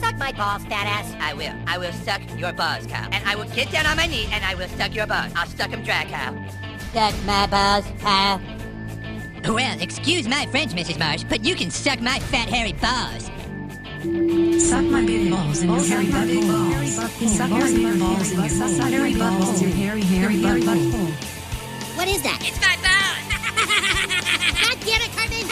Suck my balls, fat ass. I will. I will suck your balls, cow. And I will get down on my knee and I will suck your balls. I'll suck them dry, cow. Suck my balls, Kyle. Well, excuse my French, Mrs. Marsh, but you can suck my fat, hairy balls. Suck my big balls and your hairy butt hole. Suck my big balls in your hairy butt hole. Your hairy, hairy butt hole. What is that? It's my balls! God damn it, Cartman!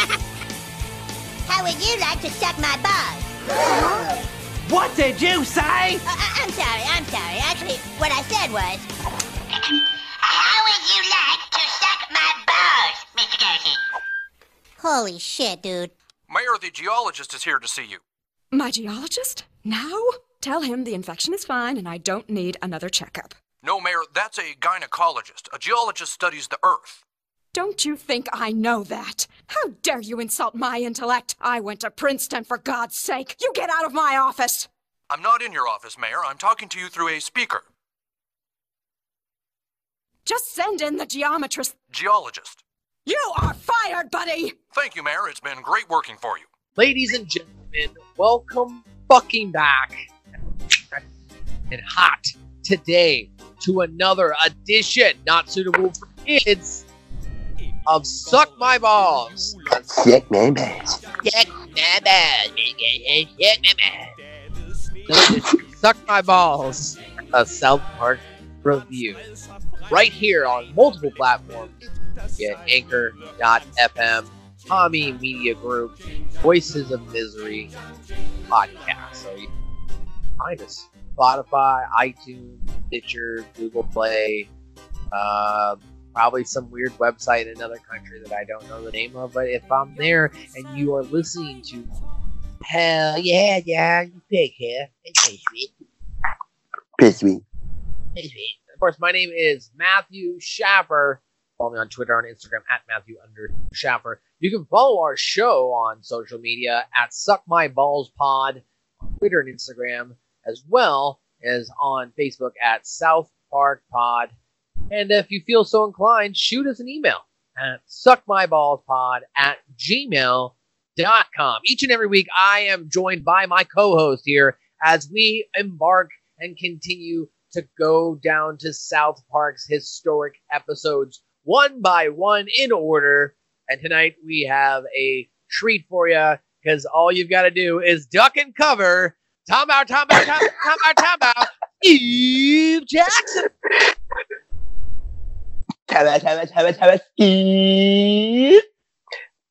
How would you like to suck my balls? What did you say? Uh, uh, I'm sorry, I'm sorry. Actually, what I said was. How would you like to suck my balls, Mr. Darcy? Holy shit, dude. Mayor, the geologist is here to see you. My geologist? Now? Tell him the infection is fine and I don't need another checkup. No, Mayor, that's a gynecologist. A geologist studies the Earth. Don't you think I know that? How dare you insult my intellect? I went to Princeton, for God's sake. You get out of my office! I'm not in your office, Mayor. I'm talking to you through a speaker. Just send in the geometrist. Geologist. You are fired, buddy! Thank you, Mayor. It's been great working for you. Ladies and gentlemen, welcome fucking back and hot today to another edition not suitable for kids of Suck My Balls. Sick man balls. Suck my balls. Suck my balls. Suck My Balls, a South Park review. Right here on multiple platforms. Get Anchor.fm, Tommy Media Group, Voices of Misery podcast. So you can find us Spotify, iTunes, Stitcher, Google Play, uh, probably some weird website in another country that I don't know the name of. But if I'm there and you are listening to, hell yeah, yeah, you big here. It's me. Piss me. It's sweet. Of course, my name is Mathew Shaffer. Follow me on Twitter and Instagram at Mathew under Shaffer. You can follow our show on social media at Suck My Balls Pod on Twitter and Instagram, as well as on Facebook at South Park Pod. And if you feel so inclined, shoot us an email at suckmyballspod at gmail.com. Each and every week, I am joined by my co host here as we embark and continue to go down to South Park's historic episodes one by one in order. And tonight we have a treat for you because all you've got to do is duck and cover. Tom out, Tom out, Tom out, Tom out. Eve Jackson. Tabba, tabba, ski.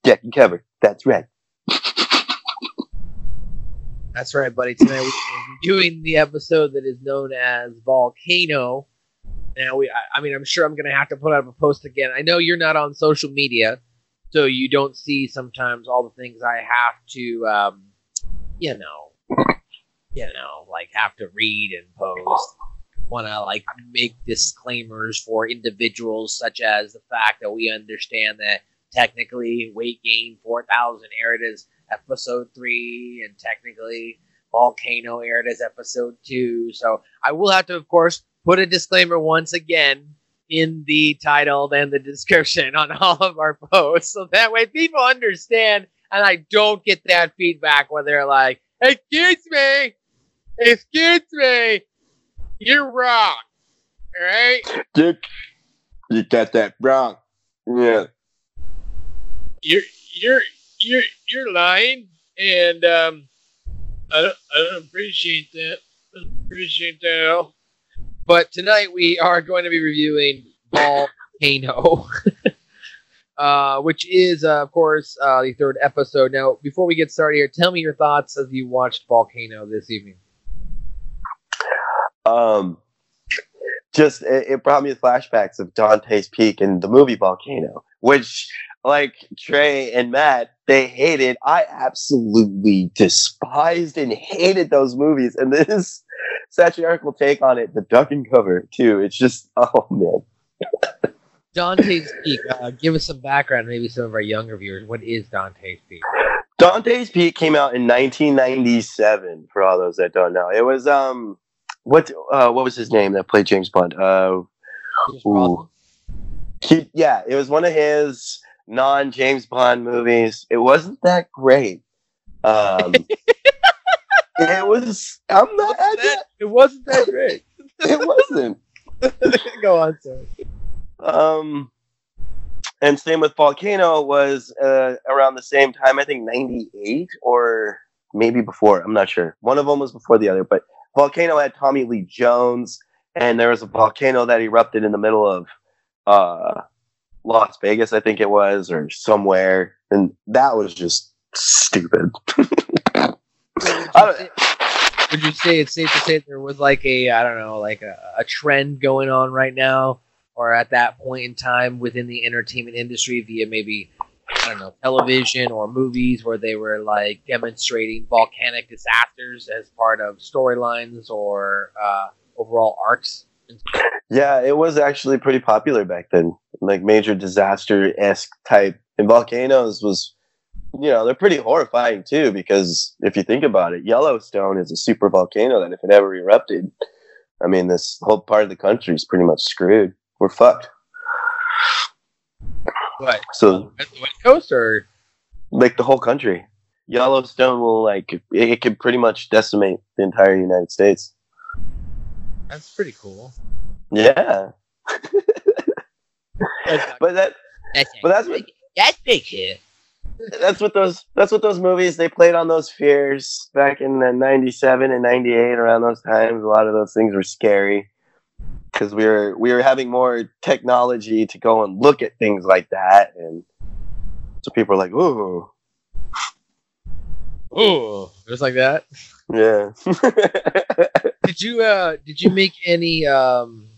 Jack and cover. That's right. That's right, buddy. Tonight we're doing the episode that is known as Volcano. Now we, I, I mean, I'm sure I'm gonna have to put up a post again. I know you're not on social media, so you don't see sometimes all the things I have to, um, you know, you know, like have to read and post. Want to like make disclaimers for individuals, such as the fact that we understand that technically weight gain 4000 aired as episode 3 and technically volcano aired as episode 2 so i will have to of course put a disclaimer once again in the title and the description on all of our posts so that way people understand and i don't get that feedback where they're like excuse me! Excuse me you're wrong all right Dick, you got that wrong. Yeah. you're you're you're you're lying, and um, I don't I don't appreciate that. I don't appreciate that at all. But tonight we are going to be reviewing Volcano, uh, which is uh, of course uh, the third episode. Now, before we get started here, tell me your thoughts as you watched Volcano this evening. Um, just it, it brought me flashbacks of Dante's Peak and the movie Volcano, which like Trey and Matt, they hated. I absolutely despised and hated those movies. And this satirical take on it, the duck and cover too. It's just oh man. Dante's Peak. Uh, give us some background, maybe some of our younger viewers. What is Dante's Peak? Dante's Peak came out in 1997. For all those that don't know, it was um, what uh, what was his name that played James Bond? Uh, he, yeah, it was one of his non James Bond movies. It wasn't that great. Um, it was. I'm not. That- it wasn't that great. it wasn't. Go on, sir. Um, and same with Volcano was uh, around the same time. I think '98 or maybe before. I'm not sure. One of them was before the other, but Volcano had Tommy Lee Jones, and there was a volcano that erupted in the middle of uh, Las Vegas, I think it was, or somewhere, and that was just stupid. Would you say it's safe to say there was like a I don't know like a, a trend going on right now, or at that point in time within the entertainment industry via maybe I don't know television or movies where they were like demonstrating volcanic disasters as part of storylines or uh, overall arcs. Yeah, it was actually pretty popular back then. Like major disaster esque type. And volcanoes was, you know, they're pretty horrifying too because if you think about it, Yellowstone is a super volcano that if it ever erupted, I mean, this whole part of the country is pretty much screwed. We're fucked. But So, the West Coast or like the whole country, Yellowstone will like it, it could pretty much decimate the entire United States. that's pretty cool. Yeah, but that, but that's what that's big shit. that's what those that's what those movies they played on those fears back in the 97 and 98 around those times a lot of those things were scary because we were we were having more technology to go and look at things like that. And so people are like ooh. Ooh, just like that. yeah. Did you uh did you make any um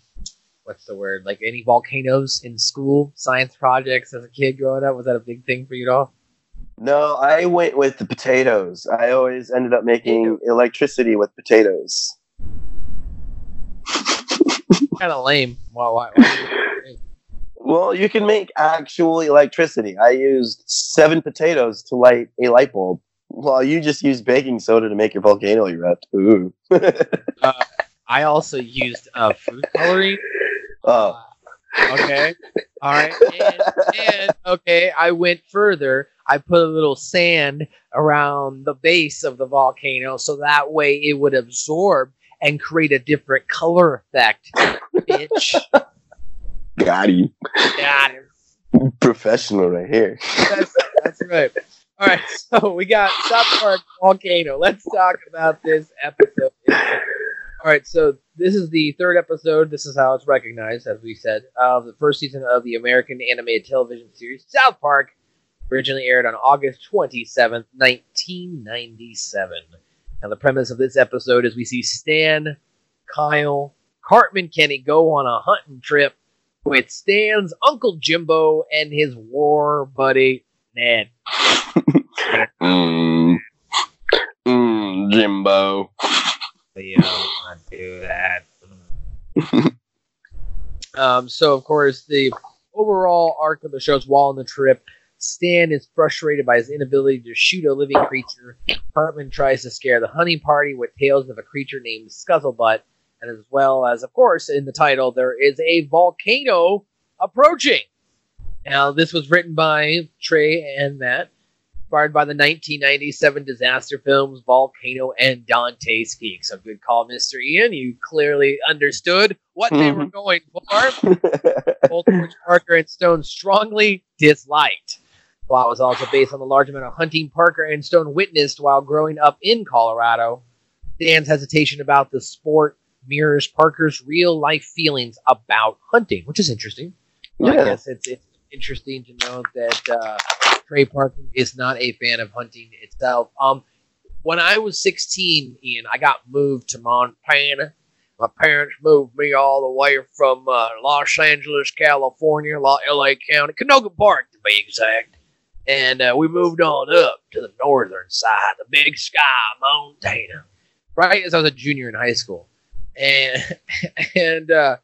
what's the word? Like any volcanoes in school science projects as a kid growing up? Was that a big thing for you at all? no i went with the potatoes. I always ended up making electricity with potatoes Kind of lame. Why? Why? why well you can make actual electricity i used seven potatoes to light a light bulb well you just used baking soda to make your volcano erupt ooh I also used uh, food coloring. oh Okay. All right. And, and okay, I went further. I put a little sand around the base of the volcano so that way it would absorb and create a different color effect. Bitch. got him Got him. professional right here That's, that's right. All right, so we got South Park Volcano. Let's talk about this episode. All right, so this is the third episode. This is how it's recognized, as we said, of the first season of the American animated television series South Park. Originally aired on August 27th, 1997. Now, the premise of this episode is we see Stan, Kyle, Cartman Kenny go on a hunting trip with Stan's Uncle Jimbo and his war buddy Ned. mm. Mm, jimbo You don't do that. um, so, of course, the overall arc of the show is while on the trip, Stan is frustrated by his inability to shoot a living creature. Cartman tries to scare the hunting party with tales of a creature named Scuzzlebutt, and as well as, of course, in the title, there is a volcano approaching. Now, this was written by Trey and Matt, inspired by the 1997 disaster films Volcano and Dante's Peak. So good call, Mr. Ian. You clearly understood what they were mm-hmm. going for. Both which Parker and Stone strongly disliked. Plot was also based on the large amount of hunting Parker and Stone witnessed while growing up in Colorado. Stan's hesitation about the sport mirrors Parker's real life feelings about hunting, which is interesting. So I Yeah. guess it's, it's interesting to know that uh, Trey Parker is not a fan of hunting itself. Um, when I was 16, Ian, I got moved to Montana. My parents moved me all the way from uh, Los Angeles, California, La- LA County, Canoga Park to be exact. And uh, we moved on up to the northern side, the Big Sky, Montana. Right as I was a junior in high school, and and uh,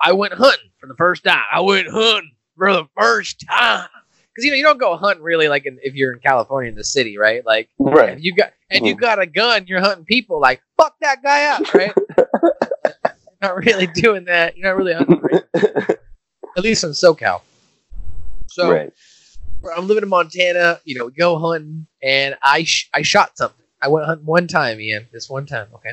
I went hunting for the first time. I went hunting for the first time because you know you don't go hunting really like in, if you're in California in the city, right? Like Right. if you got and you Mhm. got a gun, you're hunting people. Like fuck that guy up, right? you're not really doing that. You're not really hunting, at least in SoCal. So right. I'm living in Montana. You know, go hunting, and I sh- I shot something. I went hunting one time, Ian. This one time, okay.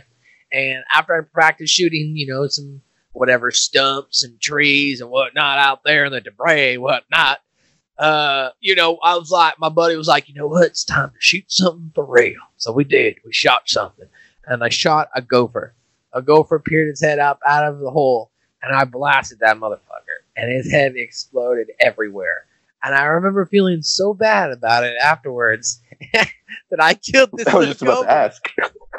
And after I practiced shooting, you know, some whatever stumps and trees and whatnot out there in the debris, whatnot. Uh, you know, I was like, my buddy was like, you know what? It's time to shoot something for real. So we did. We shot something, and I shot a gopher. A gopher peered its head up out of the hole, and I blasted that motherfucker, and his head exploded everywhere. And I remember feeling so bad about it afterwards that I killed this I was just about gopher. to ask.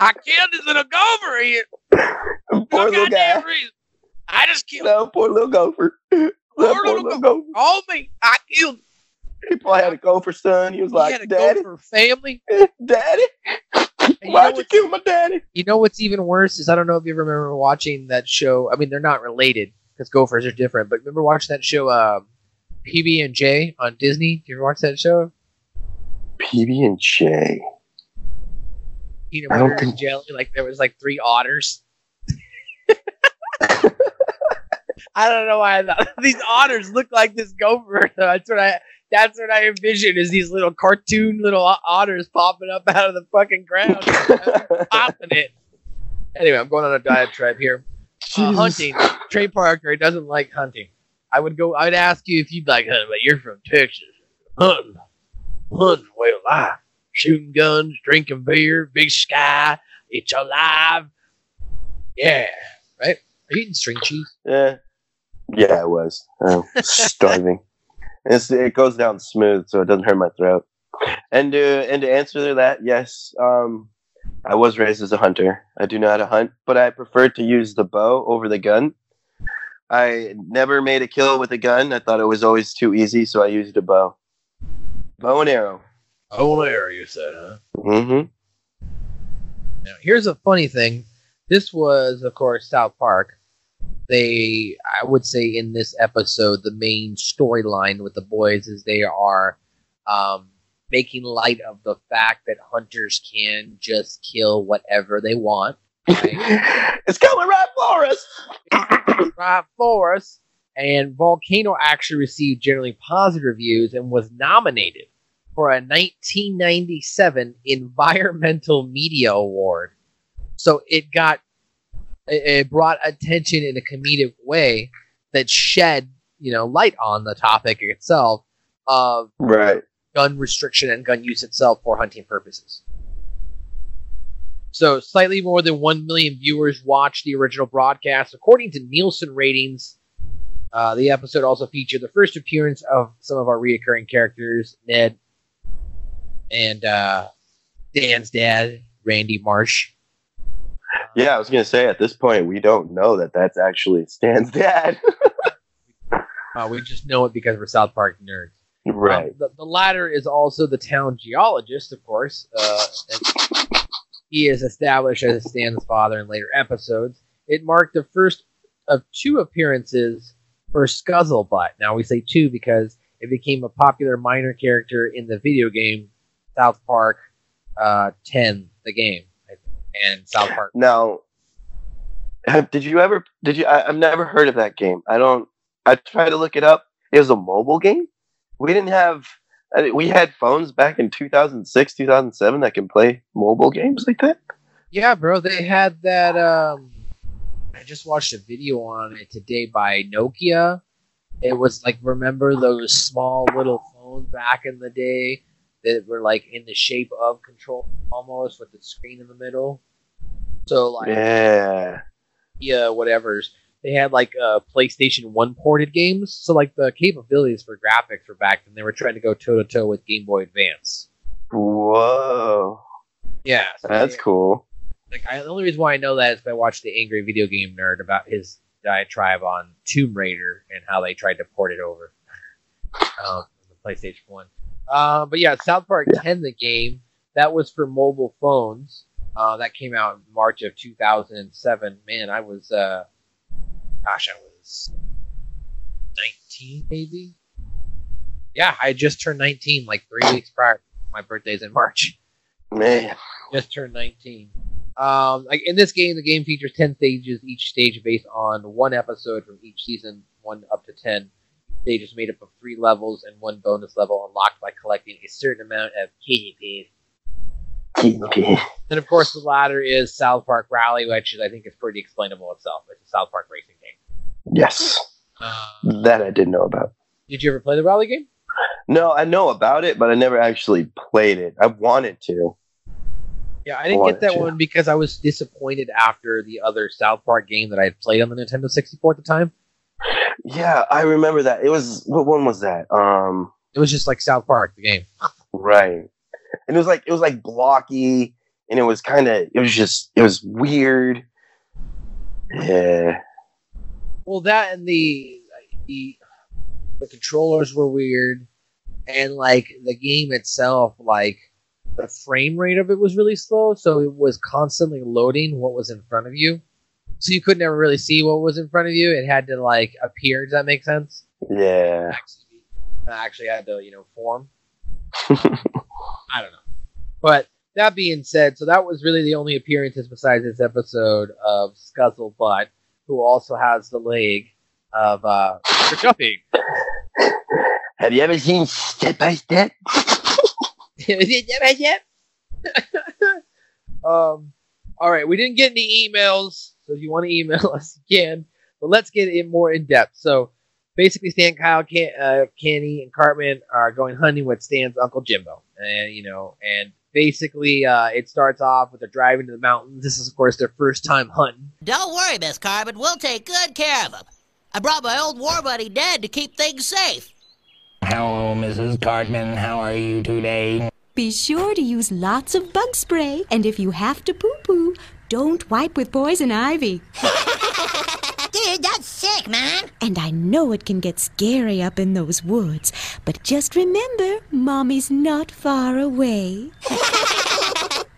I killed this little gopher here. Poor No little guy. reason. I just killed No, poor little gopher. Poor poor little little gopher. all me. I killed. He probably had a gopher son. He was He like, had a Daddy, gopher family. Daddy, And you know why'd you kill my daddy? You know what's even worse is I don't know if you remember watching that show. I mean, they're not related because gophers are different. But remember watching that show, um, PB and J on Disney? Do you ever watch that show? PB and J. Peanut I don't butter and think- jelly. Like there was like three otters. I don't know why I thought these otters look like this gopher. That's what I. That's what I envision is these little cartoon little otters popping up out of the fucking ground, popping it. Anyway, I'm going on a diatribe here. Uh, hunting. Trey Parker doesn't like hunting. I would go. I'd ask you if you'd like hunting, but you're from Texas. Hunting, hunting, way of life. Shooting guns, drinking beer, big sky. It's alive. Yeah, right. Are you eating string cheese? Yeah, yeah, it was. Oh, starving. It's, it goes down smooth, so it doesn't hurt my throat. And to and to answer that, yes, um, I was raised as a hunter. I do know how to hunt, but I prefer to use the bow over the gun. I never made a kill with a gun. I thought it was always too easy, so I used a bow. Bow and arrow. Bow and arrow, you said, huh? Mm-hmm. Now, here's a funny thing. This was, of course, South Park. They, I would say, in this episode, the main storyline with the boys is they are um, making light of the fact that hunters can just kill whatever they want, right? It's coming right for us. right for us. And Volcano actually received generally positive reviews and was nominated for a 1997 Environmental Media Award. So it got it, brought attention in a comedic way that shed you know light on the topic itself of Right. gun restriction and gun use itself for hunting purposes. So, slightly more than 1 million viewers watched the original broadcast. According to Nielsen ratings, uh, the episode also featured the first appearance of some of our reoccurring characters Ned and uh, Stan's dad, Randy Marsh. Yeah, I was gonna say at this point we don't know that that's actually Stan's dad. Uh, we just know it because we're South Park nerds. right. Um, the, the latter is also the town geologist, of course. Uh, he is established as Stan's father in later episodes. It marked the first of two appearances for Scuzzlebutt. Now we say two because it became a popular minor character in the video game South Park uh, 10, the game, and South Park. Now, did you ever? Did you? I, I've never heard of that game. I don't. I tried to look it up. It was a mobile game. We didn't have. I mean, we had phones back in 2006, 2007 that can play mobile games like that. Yeah, bro, they had that. Um, I just watched a video on it today by Nokia. It was like remember those small little phones back in the day that were like in the shape of control almost with the screen in the middle. So like Yeah. yeah, whatever's. They had like uh, PlayStation One ported games, so like the capabilities for graphics were back then. They were trying to go toe to toe with Game Boy Advance. Whoa. Yeah, so That's they- cool. Like I, the only reason why I know that is by watching the Angry Video Game Nerd about his diatribe on Tomb Raider and how they tried to port it over um, the PlayStation One. Uh, but yeah, South Park Yeah. 10, the game that was for mobile phones. Uh, that came out in March of 2007. Man, I was, uh, gosh, I was 19 maybe. Yeah, I had just turned 19 like three weeks prior. My birthday's in March. Man. Just turned 19. Um, like in this game, the game features 10 stages, each stage based on one episode from each season, one up to 10. Stage is made up of three levels and one bonus level unlocked by collecting a certain amount of KDP. KDP. And of course, the latter is South Park Rally, which is, I think is pretty explainable itself. It's a South Park racing game. Yes. Uh, That I didn't know about. did you ever play the Rally game? No, I know about it, but I never actually played it. I wanted to. Yeah, I didn't Wanted get that to. one because I was disappointed after the other South Park game that I had played on the Nintendo 64 at the time. Yeah, I remember that. It was what one was that? Um, It was just like South Park, the game. right. And it was like it was like blocky, and it was kind of it was just it was weird. Yeah. Well, that and the the the controllers were weird, and like the game itself, like the frame rate of it was really slow, so it was constantly loading what was in front of you. So you could never really see what was in front of you. It had to like appear. Does that make sense? Yeah. Actually, actually had to you know form. I don't know. But that being said, so that was really the only appearances besides this episode of Scuzzlebutt, who also has the leg of uh. Duffy. Have you ever seen Step by Step? Step by Step? um all right, we didn't get any emails, so if you want to email us, again. But let's get in more in depth. So basically, Stan, Kyle, Can- uh, Kenny, and Cartman are going hunting with Stan's uncle Jimbo, and you know, and basically, uh, it starts off with they're driving to the mountains. This is, of course, their first time hunting. Don't worry, Miss Cartman. We'll take good care of him. I brought my old war buddy Ned to keep things safe. Hello, Mrs. Cartman. How are you today? Be sure to use lots of bug spray, and if you have to poo poo, don't wipe with poison ivy. Dude, that's sick, man. And I know it can get scary up in those woods, but just remember, Mommy's not far away.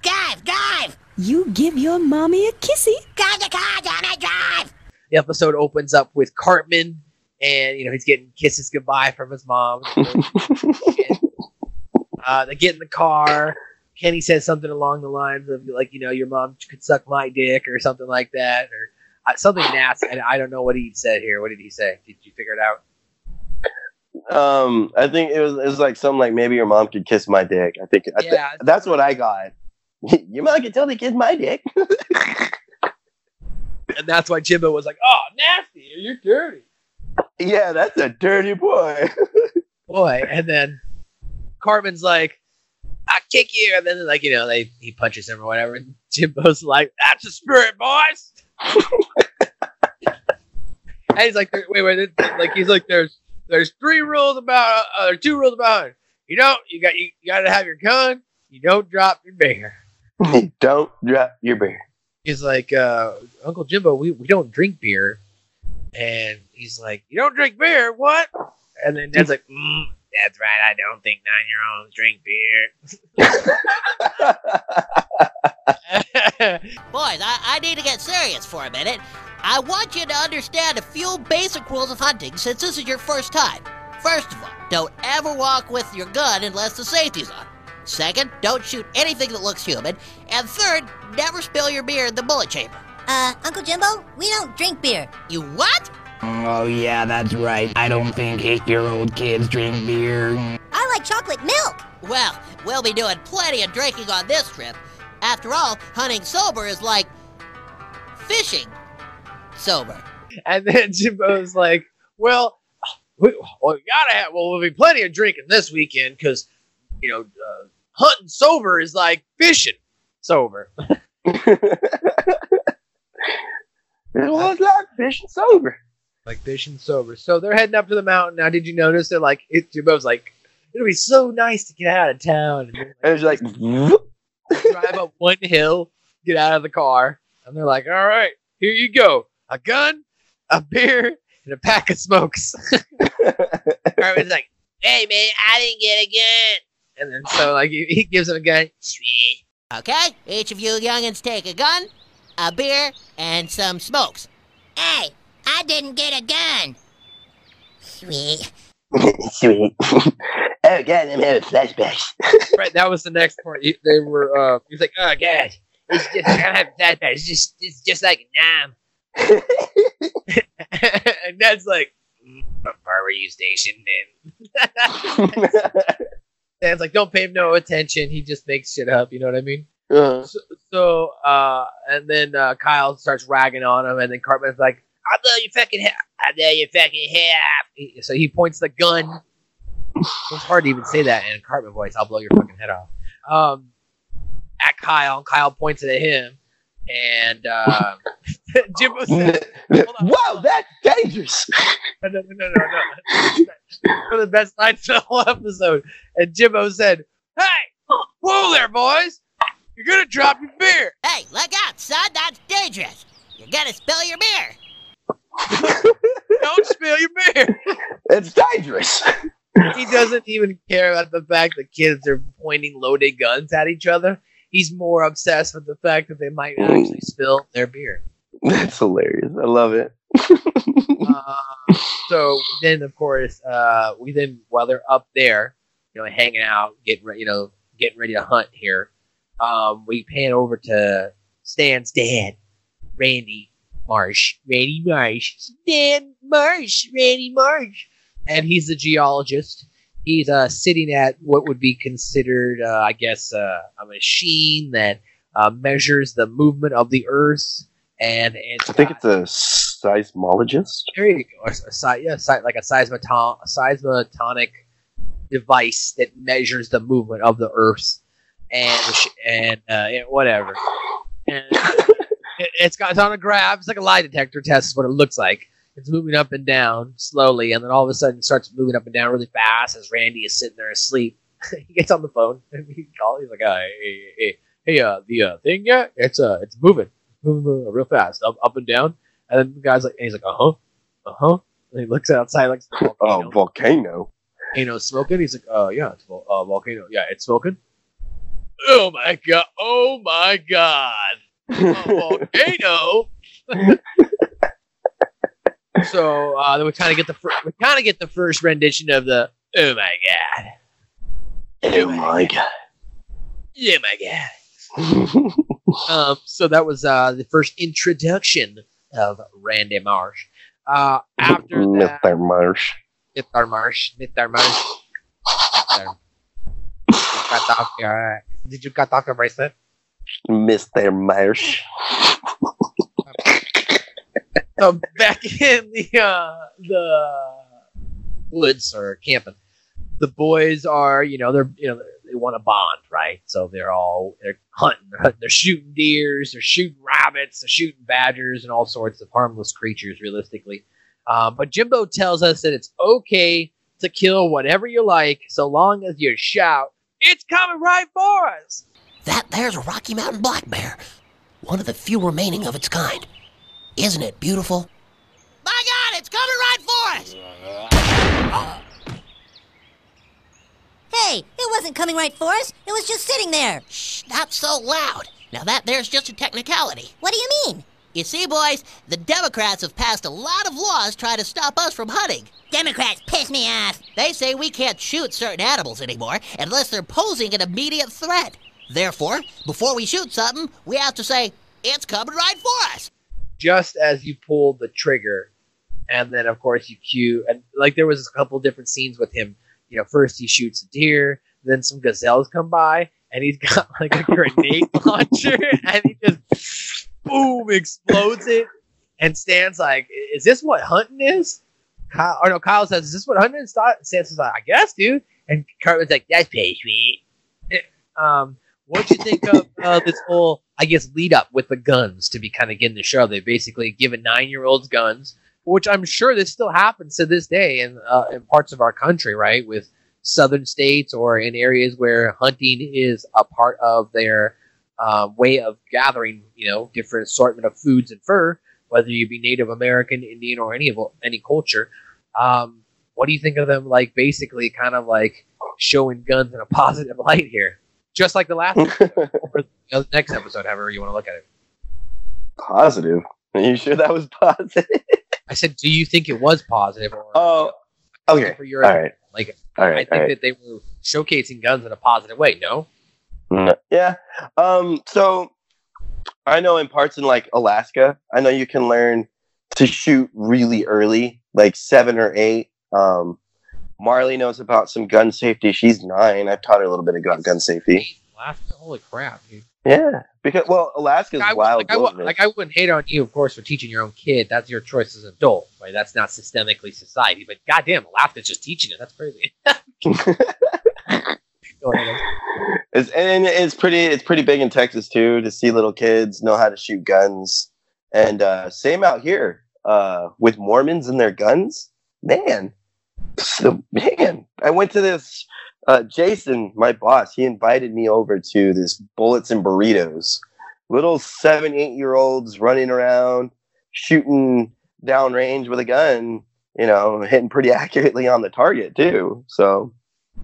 Drive, drive. You give your mommy a kissy. Got the car, damn it, drive. The episode opens up with Cartman, and you know he's getting kisses goodbye from his mom. uh, they get in the car. Kenny says something along the lines of like, you know, your mom could suck my dick or something like that, or something nasty. And I don't know what he said here. What did he say? Did you figure it out? Um, I think it was it was like something like maybe your mom could kiss my dick. I think I thi- Yeah. that's what I got. your mom could totally kiss my dick. And that's why Jimbo was like, "Oh, nasty! You're dirty, yeah, that's a dirty boy. boy." And then Cartman's like, "I kick you," and then like you know they he punches him or whatever. And Jimbo's like, "That's the spirit, boys." And he's like, "Wait, wait," like he's like, "There's there's three rules about uh, there's two rules about hunting. You don't you got you, you got to have your gun. You don't drop your bear." Don't drop your beer. he's like, uh, Uncle Jimbo, we, we don't drink beer. And he's like, You don't drink beer? What? And then Ned's like, mm, That's right. I don't think nine year olds drink beer. Boys, I, I need to get serious for a minute. I want you to understand a few basic rules of hunting since this is your first time. First of all, don't ever walk with your gun unless the safety's on. Second, don't shoot anything that looks human. And third, never spill your beer in the bullet chamber. Uh, Uncle Jimbo, we don't drink beer. You what? Oh, yeah, that's right. I don't think eight year old kids drink beer. I like chocolate milk. Well, we'll be doing plenty of drinking on this trip. After all, hunting sober is like fishing sober. and then Jimbo's like, Well, we, well, we gotta have, well, there'll be plenty of drinking this weekend because, you know, uh, hunting sober is like fishing sober. well, it's like fishing sober. Like fishing sober. So they're heading up to the mountain. Now, did you notice that like it Jimbo's like, it'll be so nice to get out of town. And And it's like, they drive up one hill, get out of the car, and they're like, all right, here you go. A gun, a beer, and a pack of smokes. Cartman's like, "Hey man, I didn't get a gun." And then so like he, he gives him a gun. Okay, each of you youngins take a gun, a beer, and some smokes. Hey, I didn't get a gun. Sweet. Sweet. oh god, I'm having flashbacks. Right, that was the next part. He, they were. uh He was like, "Oh god, it's just I have that. It's just it's just like a Nam." and Ned's like, "Mm, "What part were you stationed in?" Dan's like, "Don't pay him no attention. He just makes shit up." You know what I mean? Uh, So, so uh, and then uh, Kyle starts ragging on him, and then Cartman's like, "I'll blow your fucking head. I'll blow your fucking head So he points the gun. It's hard to even say that in a Cartman voice. I'll blow your fucking head off. Um, at Kyle, and Kyle points it at him, and uh, Jimbo said, Hold on, Whoa, that's dangerous. no, no, no, no, no. One of the best lines of the whole episode. And Jimbo said, Hey, whoa there, boys. You're going to drop your beer. Hey, look out, son. That's dangerous. You're gonna spill your beer. Don't spill your beer. It's dangerous. He doesn't even care about the fact that kids are pointing loaded guns at each other. He's more obsessed with the fact that they might actually spill their beer. That's hilarious. I love it. uh, so then, of course, uh, we then while they're up there, you know, hanging out, getting re- you know, getting ready to hunt here, um, we pan over to Stan's dad, Randy Marsh. Randy Marsh, Dan Marsh, Randy Marsh, and he's a geologist. He's uh, sitting at what would be considered, uh, I guess, uh, a machine that uh, measures the movement of the Earth, and I think got- it's a seismologist. there you go. A, a, yeah, like a seismoton- a seismotonic device that measures the movement of the Earth and and uh, whatever. And it, it's got it's on a graph. It's like a lie detector test. Is what it looks like. It's moving up and down slowly, and then all of a sudden it starts moving up and down really fast as Randy is sitting there asleep. he gets on the phone and he calls. He's like, uh, "Hey, hey, hey, uh, the uh, thing, yeah, it's uh, it's moving, moving uh, real fast, up, up and down." And then the guy's like, and he's like, "Uh huh, uh huh." And he looks outside, like the volcano, Oh, volcano. volcano smoking. He's like, "Oh yeah, it's vol- uh, volcano. Yeah, it's smoking." Oh my god! Oh my god! Volcano. so uh, then we kind of get the fir- we kind of get the first rendition of the "Oh my god." Oh my god. Yeah, my god. Um, so that was uh, the first introduction of Randy Marsh. Uh, after that, Mr. Marsh. Mr. Marsh, Mr. Marsh. Mr. cut off your, did you cut off your bracelet? Mr. Marsh. So back in the uh, the woods or camping, the boys are you know they're you know they want to bond right, so they're all they're hunting, they're, hunting, they're shooting deers, they're shooting rabbits, they're shooting badgers, and all sorts of harmless creatures. Realistically, uh, but Jimbo tells us that it's okay to kill whatever you like, so long as you shout, "It's coming right for us!" That there's a Rocky Mountain black bear. One of the few remaining of its kind. Isn't it beautiful? My God, it's coming right for us! Hey, it wasn't coming right for us. It was just sitting there. Shh, not so loud. Now that there's just a technicality. What do you mean? You see, boys, the Democrats have passed a lot of laws trying to stop us from hunting. Democrats piss me off. They say we can't shoot certain animals anymore unless they're posing an immediate threat. Therefore, before we shoot something, we have to say, it's coming right for us. just as you pull the trigger, and then of course you cue and like there was a couple different scenes with him. You know, first he shoots a deer, then some gazelles come by, and he's got like a grenade launcher, and he just boom explodes it, and Stan's like, "Is this what hunting is?" Kyle, or no, Kyle says, "Is this what hunting is?" Stan says, "I guess, dude." And Cartman's like, "That's pretty sweet." Um, what do you think of uh, this whole, I guess, lead up with the guns to be kind of getting the show? They basically given nine year olds guns, which I'm sure this still happens to this day in uh, in parts of our country, right? With southern states or in areas where hunting is a part of their uh, way of gathering, you know, different assortment of foods and fur, whether you be Native American, Indian, or any of any culture. Um, what do you think of them? Like basically, kind of like showing guns in a positive light here, just like the last or the next episode, however you want to look at it. Positive. Are you sure that was positive? I said, do you think it was positive? Or, Oh, okay. For your, All right. Like, All I think right. that they were showcasing guns in a positive way. No. No. Yeah. Um. So I know in parts in like Alaska, I know you can learn to shoot really early, like seven or eight. Um. Marley knows about some gun safety. She's nine. I've taught her a little bit about gun safety. Alaska, holy crap, dude. Yeah, because well, Alaska's Like, I, wild. like, I, like I wouldn't hate on you, of course, for teaching your own kid. That's your choice as an adult, right? That's not systemically society. But goddamn, Alaska's just teaching it. That's crazy. It's, and it's pretty it's pretty big in Texas too to see little kids know how to shoot guns. And uh, same out here uh, with Mormons and their guns. Man, so, man, I went to this. Uh, Jason, my boss, he invited me over to this bullets and burritos. Little seven, eight year olds running around shooting downrange with a gun. You know, hitting pretty accurately on the target too. So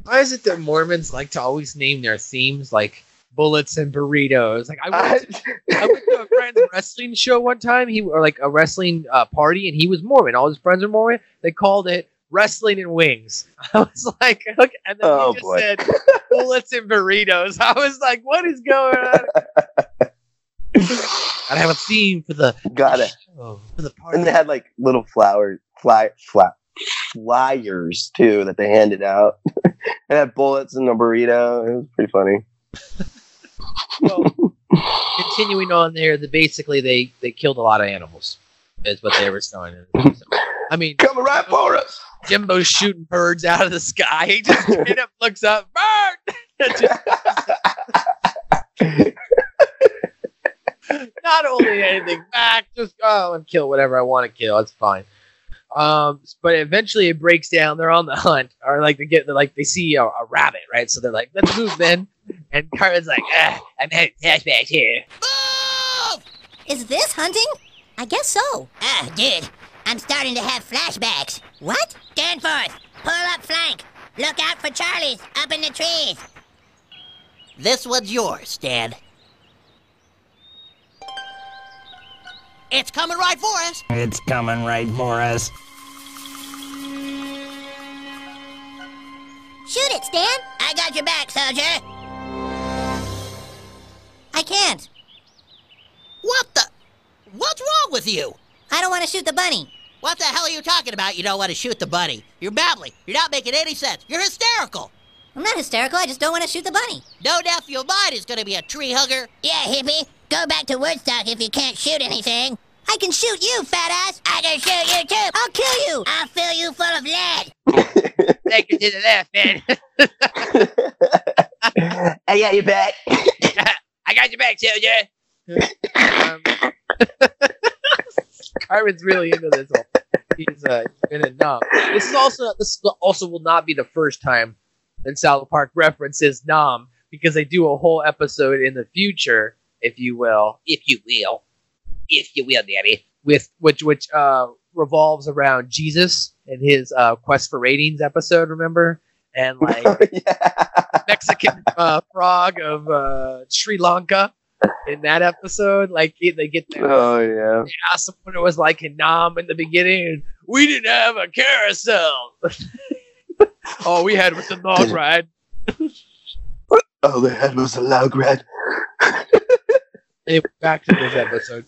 Why is it that Mormons like to always name their themes like bullets and burritos? Like I went, I went to a friend's wrestling show one time. He or like a wrestling uh, party, and he was Mormon. All his friends are Mormon. They called it wrestling and wings. I was like, okay, and then Oh, he just boy. said bullets and burritos. I was like, what is going on? Gotta have a theme for the got it. show, for the party. And they had like little flower fly fly, flyers too that they handed out. it had bullets and a burrito. It was pretty funny. Well, continuing on there, the basically they they killed a lot of animals. Is what they were showing. In the episode. I mean, Coming right for us. Jimbo's shooting birds out of the sky. He just straight up looks up, bird. Just- not only anything back, just go and kill whatever I want to kill. It's fine. Um, but eventually it breaks down. They're on the hunt, or like they get, like they see a, a rabbit, right? So they're like, "Let's move, then." And Cartman's like, ah, "I'm having flashbacks here." Move! Is this hunting? I guess so. Ah, dude. I'm starting to have flashbacks. What? Danforth, pull up flank. Look out for Charlies up in the trees. This one's yours, Stan. It's coming right for us. It's coming right for us. Shoot it, Stan. I got your back, soldier. I can't. What the? What's wrong with you? I don't want to shoot the bunny. What the hell are you talking about? You don't want to shoot the bunny. You're babbling. You're not making any sense. You're hysterical. I'm not hysterical. I just don't want to shoot the bunny. No nephew of mine is going to be a tree hugger. Yeah, hippie. Go back to Woodstock if you can't shoot anything. I can shoot you, fat ass. I can shoot you too. I'll kill you. I'll fill you full of lead. Take it to the left, man. I got your back. I got your back, soldier. um, Cartman's really into this. Whole, he's uh, he's been numb. This is also this also will not be the first time that South Park references Nam because they do a whole episode in the future, if you will, if you will, if you will, Daddy, with which which uh, revolves around Jesus and his uh, quest for ratings episode. Remember? And like Mexican uh, frog of uh, Sri Lanka in that episode. Like they get there, oh yeah. they asked him what it was like in Nam in the beginning, we didn't have a carousel. All we had was a dog ride. All they had was a loud red. Anyway, back to this episode.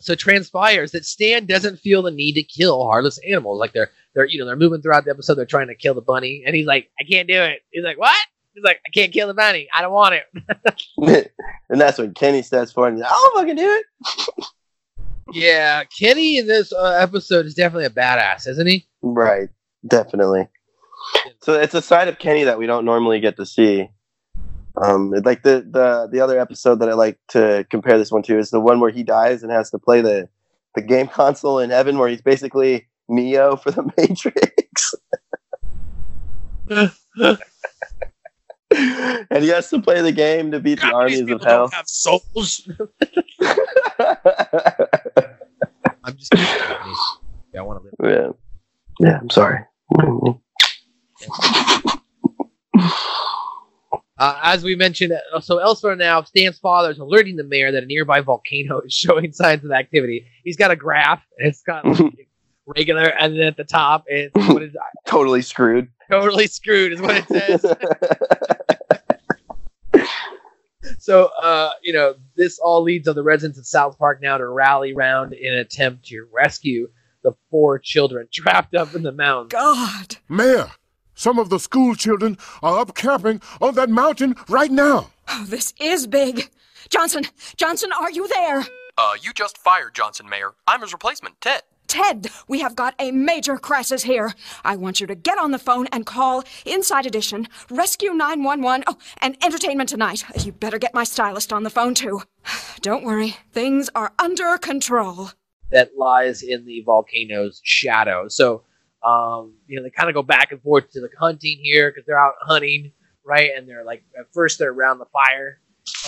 So it transpires that Stan doesn't feel the need to kill heartless animals. Like they're they're you know they're moving throughout the episode. They're trying to kill the bunny, and he's like, I can't do it. He's like, what? He's like, I can't kill the bunny. I don't want it. and that's when Kenny steps forward and like, I'll fucking do it. Yeah, Kenny in this uh, episode is definitely a badass, isn't he? Right. Definitely. So it's a side of Kenny that we don't normally get to see. Um, like the, the the other episode that I like to compare this one to is the one where he dies and has to play the the game console in heaven, where he's basically Neo for the Matrix, and he has to play the game to beat the armies of hell. don't have souls. I'm just kidding. Yeah, I want to live. yeah, yeah. I'm sorry. Uh, as we mentioned, uh, so elsewhere now, Stan's father is alerting the mayor that a nearby volcano is showing signs of activity. He's got a graph, and it's got like, regular, and then at the top, it's what is totally screwed. totally screwed, is what it says. So, uh, you know, this all leads of the residents of South Park now to rally round in an attempt to rescue the four children trapped up in the mountain. God. Mayor, some of the school children are up camping on that mountain right now. Oh, this is big. Johnson, Johnson, are you there? Uh, you just fired Johnson, Mayor. I'm his replacement, Ted. Ted, we have got a major crisis here. I want you to get on the phone and call Inside Edition, Rescue 911, oh, and Entertainment Tonight. You better get my stylist on the phone, too. Don't worry, things are under control. that lies in the volcano's shadow. So, um, you know, they kind of go back and forth to the hunting here because they're out hunting, right? And they're like, at first they're around the fire,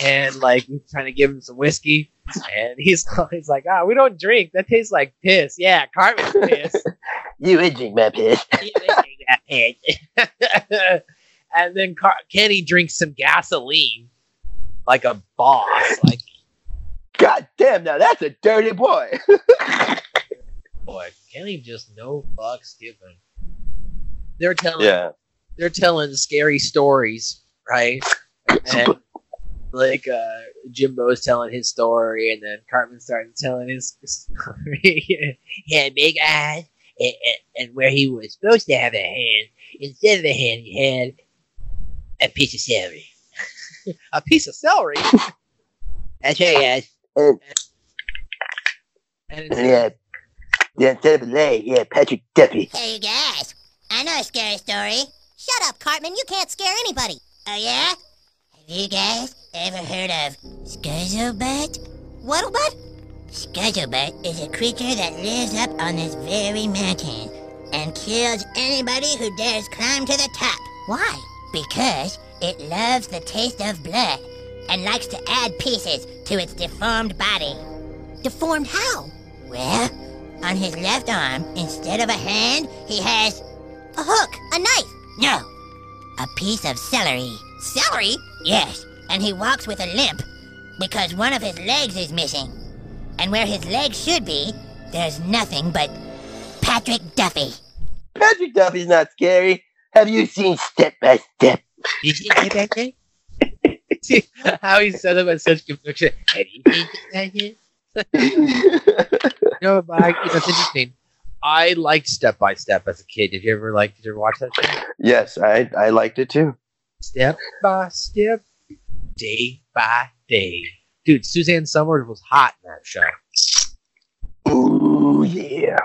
and like he's trying to give him some whiskey, and he's he's like, ah, we don't drink. That tastes like piss. Yeah, Cartman's piss. You would drink my piss. and then Car- Kenny drinks some gasoline, like a boss. Like, God damn, now that's a dirty boy. boy, Kenny just no fucks given. They're telling yeah. they're telling scary stories, right? And like uh Jimbo's telling his story, and then Cartman starts telling his story. he had big eyes, and, and, and where he was supposed to have a hand, instead of a hand, he had a piece of celery. a piece of celery. That's right, guys. And, And it's, yeah. Yeah, instead of a leg, yeah, Patrick Duffy. Hey, you guys. I know a scary story. Shut up, Cartman. You can't scare anybody. Oh, yeah? Have you guys ever heard of Scuzzlebutt? What'lebutt? Scuzzlebutt is a creature that lives up on this very mountain and kills anybody who dares climb to the top. Why? Because it loves the taste of blood and likes to add pieces to its deformed body. Deformed how? Well, on his left arm, instead of a hand, he has a hook, a knife. No, a piece of celery. Celery? Yes, and he walks with a limp because one of his legs is missing. And where his leg should be, there's nothing but Patrick Duffy. Patrick Duffy's not scary. Have you seen Step by Step? Did you see how he said it with such conviction. Have you seen that yet? No, but I, you know, it's interesting. I liked Step by Step as a kid. Did you ever like? Did you ever watch that show? Yes, I I liked it too. Step by step, day by day. Dude, Suzanne Somers was hot in that show. Ooh yeah.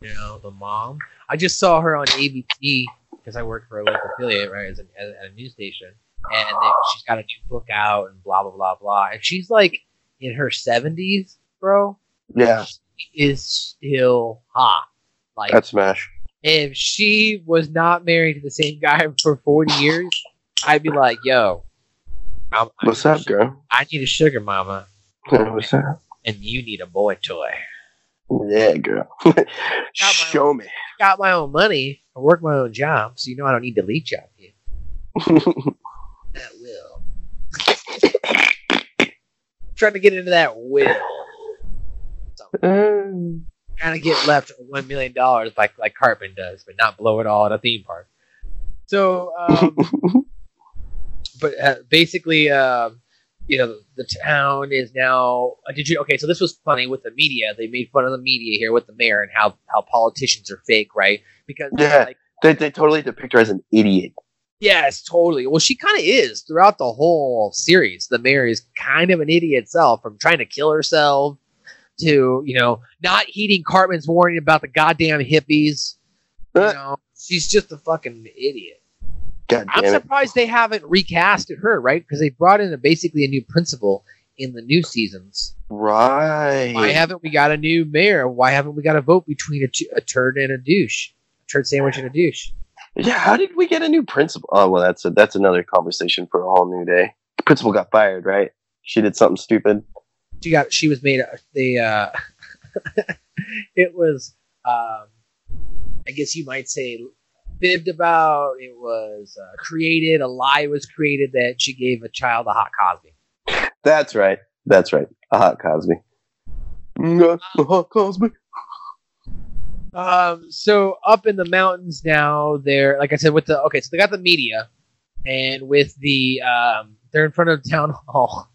You know, the mom. I just saw her on ABC because I work for a local affiliate, right, as a, at a news station, and they, she's got a new book out and blah blah blah blah. And she's like in her seventies, bro. Yeah, She is still hot. Like that's smash. if she was not married to the same guy for 40 years, I'd be like, yo, I'm, What's up, girl? I need a sugar mama, What's up? and you need a boy toy. Yeah, girl. Show me. Got my own money. I work my own job, so you know I don't need to leech out you. That will. Trying to get into that will. Um, Trying to get left one million dollars like like Cartman does, but not blow it all at a theme park. So, um, but uh, basically, um, you know, the town is now. Uh, did you? Okay, so this was funny with the media. They made fun of the media here with the mayor and how how politicians are fake, right? Because Yeah. like, they, they totally depict her as an idiot. yes, totally. Well, she kind of is throughout the whole series. The mayor is kind of an idiot itself, from trying to kill herself to you know not heeding Cartman's warning about the goddamn hippies. You Uh. know, she's just a fucking idiot. God I'm damn it. surprised they haven't recast her, right? Because they brought in a, basically a new principal in the new seasons. Right. Why haven't we got a new mayor? Why haven't we got a vote between a, t- a turd and a douche? A turd sandwich and a douche. Yeah, how did we get a new principal? Oh well, that's a, that's another conversation for a whole new day. The principal got fired, right? She did something stupid. She got. She was made. A, the. Uh, it was. Um, I guess you might say fibbed about. It was uh, created. A lie was created that she gave a child a hot Cosby. That's right. That's right. A hot Cosby. Mm, A hot Cosby. Um, so up in the mountains now, they're like I said with the okay, so they got the media, and with the um, they're in front of town hall,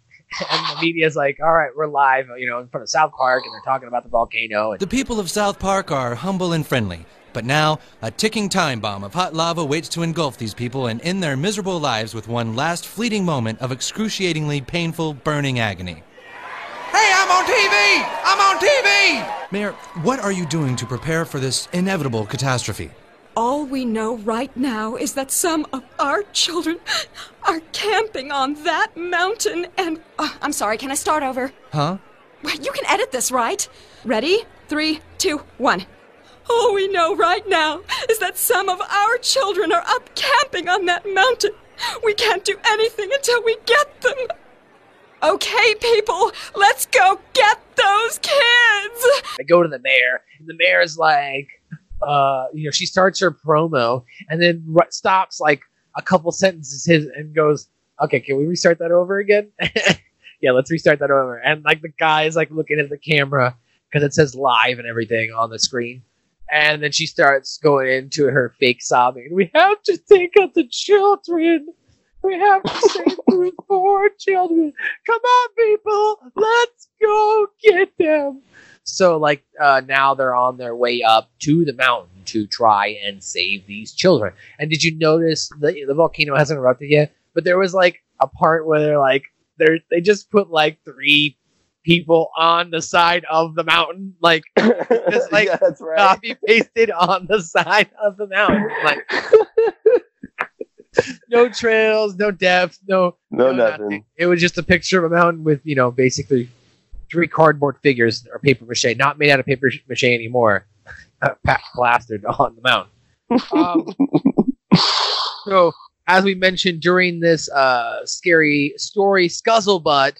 and the media's like, all right, we're live, you know, in front of South Park, and they're talking about the volcano. And The people of South Park are humble and friendly. But now, a ticking time bomb of hot lava waits to engulf these people and end their miserable lives with one last fleeting moment of excruciatingly painful, burning agony. Hey, I'm on TV! I'm on TV! Mayor, what are you doing to prepare for this inevitable catastrophe? All we know right now is that some of our children are camping on that mountain and. Uh, I'm sorry, can I start over? Huh? Wait, You can edit this, right? Ready? Three, two, one. All we know right now is that some of our children are up camping on that mountain. We can't do anything until we get them. Okay, people, let's go get those kids! they go to the mayor, and the mayor is like, uh, you know, she starts her promo, and then stops like a couple sentences his and goes, "Okay, can we restart that over again?" yeah, let's restart that over. And like the guy is like looking at the camera because it says live and everything on the screen. And then she starts going into her fake sobbing. We have to take out the children. We have to save those poor children. Come on, people. Let's go get them. So, like, uh, now they're on their way up to the mountain to try and save these children. And did you notice the, the volcano hasn't erupted yet? But there was like a part where they're like, they're, they just put like three people on the side of the mountain, like just like yeah, that's right. copy pasted on the side of the mountain. Like no trails, no depth, no No, nothing. It was just a picture of a mountain with, you know, basically three cardboard figures or paper mache, not made out of paper mache anymore, uh, plastered on the mountain. Um, so, as we mentioned during this uh, scary story, Scuzzlebutt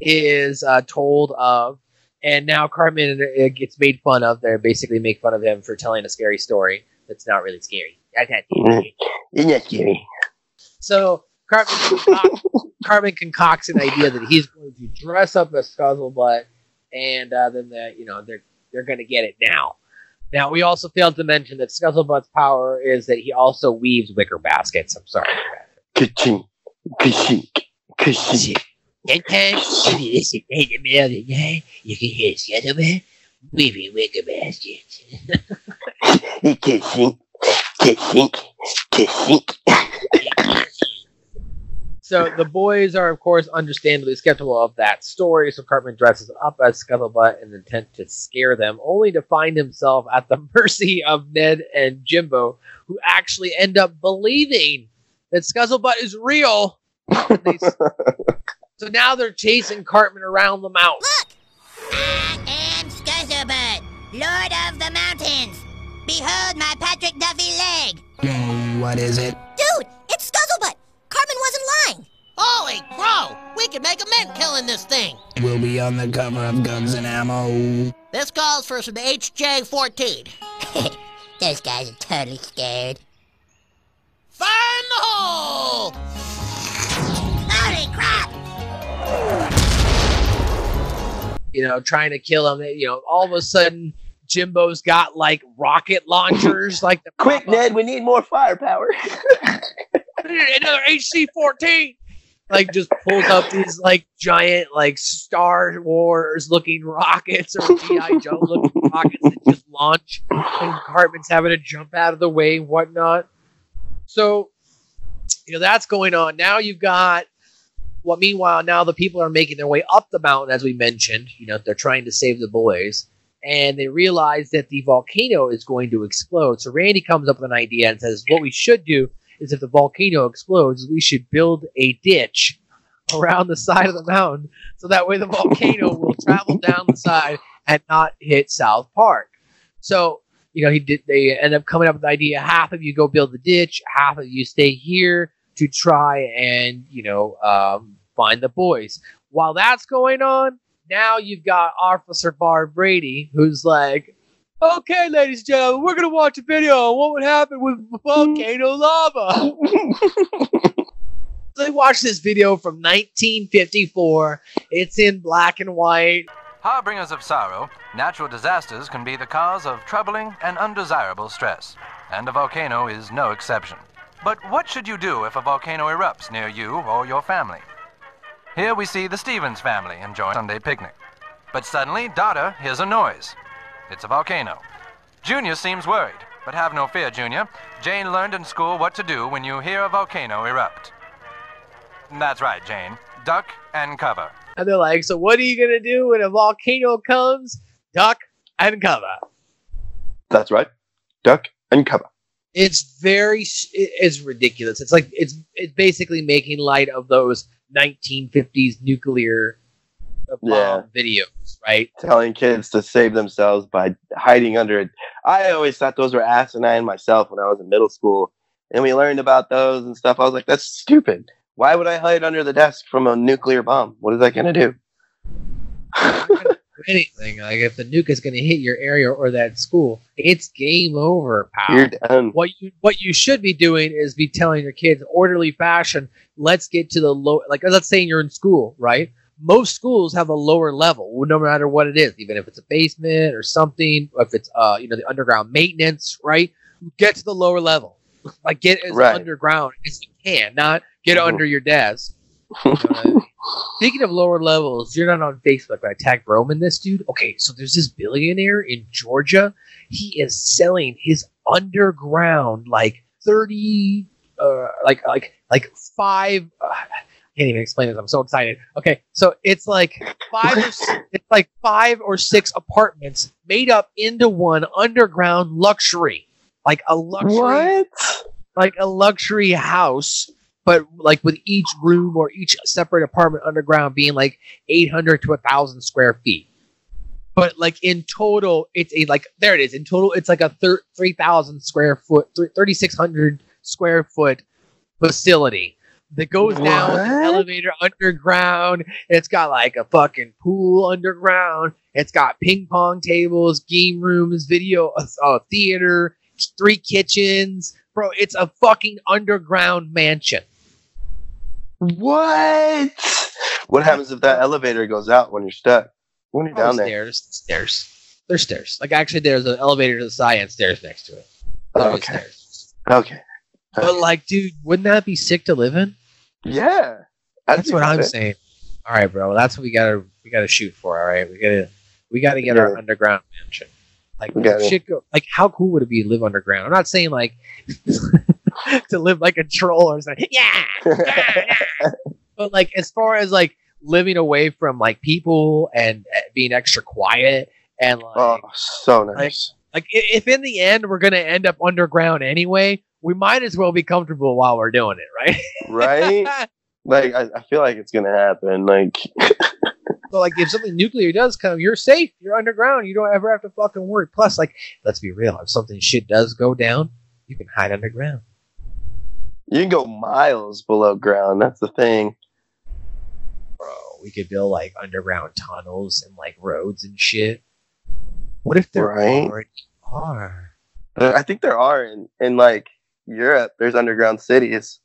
is uh, told of, and now Cartman uh, gets made fun of. They basically make fun of him for telling a scary story that's not really scary. That's not scary. Isn't that scary? So Cartman, concoct, Cartman concocts an idea that he's going to dress up as Scuzzlebutt, and uh, then the, you know they're they're going to get it now. Now we also failed to mention that Scuzzlebutt's power is that he also weaves wicker baskets. I'm sorry. Ka-chink, ka-chink, ka-chink. Sometimes, if you listen in the middle of the night, you can hear Scuzzlebutt weaving wicker baskets. Ka-chink, ka-chink, ka-chink. So the boys are, of course, understandably skeptical of that story. So Cartman dresses up as Scuzzlebutt in the intent to scare them, only to find himself at the mercy of Ned and Jimbo, who actually end up believing that Scuzzlebutt is real. They- so now they're chasing Cartman around the mountain. Look! I am Scuzzlebutt, Lord of the Mountains. Behold my Patrick Duffy leg. Mm, What is it? Dude, it's Scuzzlebutt. Cartman wasn't lying. Holy crow! We could make a mint killing this thing. We'll be on the cover of Guns and Ammo. This calls for some HJ14. Those guys are totally scared. Fire in the hole! Holy crap! You know, trying to kill him. You know, all of a sudden, Jimbo's got like rocket launchers, like the Quick, Ned, we need more firepower. another HC fourteen. Like just pulls up these like giant like Star Wars looking rockets or GI Joe looking rockets that just launch, and Cartman's having to jump out of the way and whatnot. So, you know that's going on. Now you've got well, meanwhile, now the people are making their way up the mountain, as we mentioned. You know, they're trying to save the boys, and they realize that the volcano is going to explode. So Randy comes up with an idea and says, "What we should do is, if the volcano explodes, we should build a ditch around the side of the mountain, so that way the volcano will travel down the side and not hit South Park." So you know, he did. They end up coming up with the idea: half of you go build the ditch, half of you stay here to try and you know um, find the boys. While that's going on, now you've got Officer Barbrady, who's like, Okay, ladies and gentlemen, we're gonna watch a video on what would happen with volcano lava. they watched this video from 1954. It's in black and white. Harbingers of sorrow, natural disasters can be the cause of troubling and undesirable stress, and a volcano is no exception. But what should you do if a volcano erupts near you or your family? Here we see the Stevens family enjoying Sunday picnic. But suddenly, Dada hears a noise. It's a volcano. Junior seems worried, but have no fear, Junior. Jane learned in school what to do when you hear a volcano erupt. That's right, Jane. Duck and cover. And they're like, so what are you gonna do when a volcano comes? Duck and cover. That's right. Duck and cover. It's very, it's ridiculous. It's like it's it's basically making light of those 1950s nuclear bomb Yeah. videos, right? Telling kids to save themselves by hiding under it. I always thought those were asinine myself when I was in middle school. And we learned about those and stuff. I was like, that's stupid. Why would I hide under the desk from a nuclear bomb? What is that going to do? Anything like if the nuke is gonna hit your area or that school, it's game over, pal. You're done. What you what you should be doing is be telling your kids orderly fashion. Let's get to the low. Like let's say you're in school, right? Most schools have a lower level, no matter what it is, even if it's a basement or something, or if it's uh you know the underground maintenance, right? Get to the lower level, like get as Right. underground as you can, not get Mhm. under your desk. You know what I mean? Speaking of lower levels, you're not on Facebook, but I tagged Roman this dude. Okay, so there's this billionaire in Georgia. He is selling his underground like 30 uh like like like five uh, I can't even explain this. I'm so excited. Okay, so it's like five or s- it's like five or six apartments made up into one underground luxury. Like a luxury What? like a luxury house, but like with each room or each separate apartment underground being like 800 to 1,000 square feet. But like in total, it's a like there it is. In total, it's like a thir- 3,000 square foot, thr- 3,600 square foot facility that goes down an elevator underground. It's got like a fucking pool underground. It's got ping pong tables, game rooms, video, uh, uh, theater, three kitchens. Bro, it's a fucking underground mansion. What? What happens if that elevator goes out when you're stuck? When you're Oh, down there? stairs, stairs. There's stairs. Like actually, there's an elevator to the side and stairs next to it. There's Okay. stairs. Okay. But like, dude, wouldn't that be sick to live in? Yeah. That's what I'm sick. saying. All right, bro. That's what we gotta we gotta shoot for. All right, we gotta we gotta get our underground mansion. Like shit go. Like how cool would it be to live underground? I'm not saying like to live like a troll or something. Yeah, yeah, yeah. but like as far as like living away from like people and uh, being extra quiet and like Oh, so nice. like i- if in the end we're gonna end up underground anyway, we might as well be comfortable while we're doing it, right? right? Like I, I feel like it's gonna happen. Like So like if something nuclear does come, you're safe. You're underground. You don't ever have to fucking worry. Plus, like, let's be real. If something shit does go down, you can hide underground. You can go miles below ground. That's the thing. Bro, we could build like underground tunnels and like roads and shit. What if there Right. already are? I think there are in in like Europe. There's underground cities.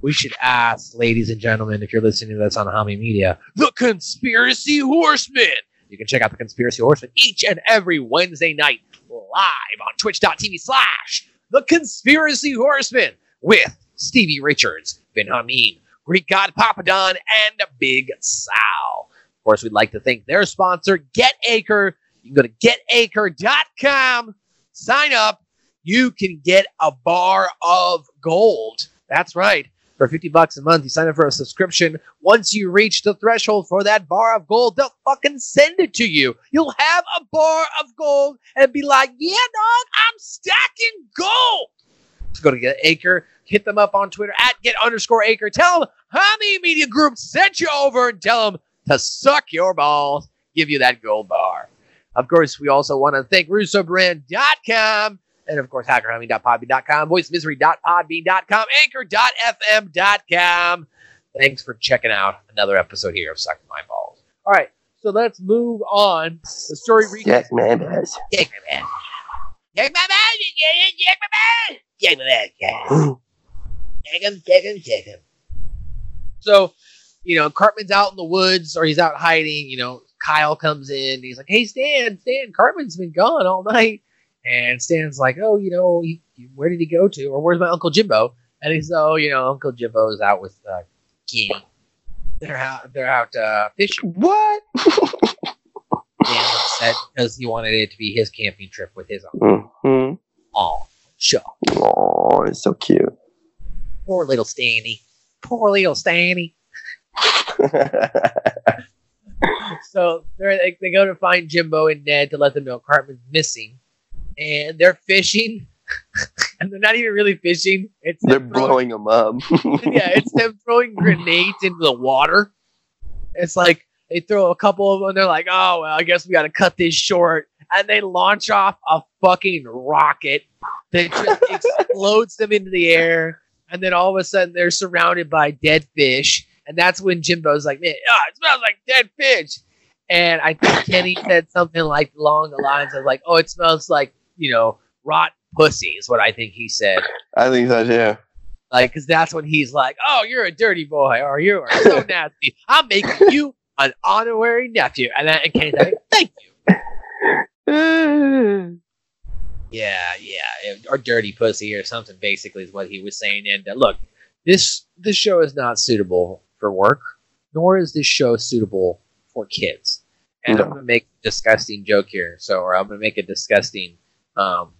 We should ask, ladies and gentlemen, if you're listening to this on Hami Media, the Conspiracy Horsemen. You can check out the Conspiracy Horsemen each and every Wednesday night live on twitch.tv slash the Conspiracy Horsemen with Stevie Richards, Ben Hameen, Greek God Papadon, and Big Sal. Of course, we'd like to thank their sponsor, GetAcre. You can go to getacre.com, sign up. You can get a bar of gold. That's right. For 50 bucks a month, you sign up for a subscription. Once you reach the threshold for that bar of gold, they'll fucking send it to you. You'll have a bar of gold and be like, yeah, dog, I'm stacking gold. So go to Get Acre, hit them up on Twitter at Get underscore Acre. Tell them Hami Media Group sent you over and tell them to suck your balls, give you that gold bar. Of course, we also want to thank RussoBrand.com and of course, hackerhummy.podbean.com, voicemisery.podbean.com, anchor.fm.com. Thanks for checking out another episode here of Suck My Balls. All right, So let's move on. The story reaches. Jack Mambas. Jack my man. Jack my man. Jack my man. Jack my man. Jack him. Jack him. Jack him. So, you know, Cartman's out in the woods or he's out hiding. You know, Kyle comes in. He's like, "Hey, Stan, Stan, Cartman's been gone all night." And Stan's like, "Oh, you know, he, where did he go to? Or where's my Uncle Jimbo?" And he's, "Oh, you know, Uncle Jimbo's out with uh, Kitty. They're out. They're out uh, fishing." What? Stan's upset because he wanted it to be his camping trip with his uncle. hmm Oh, sure. Oh, it's so cute. Poor little Stanny. Poor little Stanny. So they're, they they go to find Jimbo and Ned to let them know Cartman's missing, and they're fishing, and they're not even really fishing. It's They're throwing- blowing them up. yeah, it's them throwing grenades into the water. It's like they throw a couple of them, and they're like, "Oh well, I guess we got to cut this short," and they launch off a fucking rocket that just explodes them into the air, and then all of a sudden they're surrounded by dead fish, and that's when Jimbo's like, "Man, ah, it smells like dead fish," and I think Kenny said something like along the lines of like, "Oh, it smells like you know rotten pussy," is what I think he said. I think so too. Like, because that's when he's like, "Oh, you're a dirty boy, or you are so nasty. I'm making you an honorary nephew." And then and Kenny's like, "Thank you." Yeah, yeah, or dirty pussy or something. Basically, is what he was saying. And uh, look, this this show is not suitable for work, nor is this show suitable for kids. And I'm gonna make a disgusting joke here, so or I'm gonna make a disgusting um,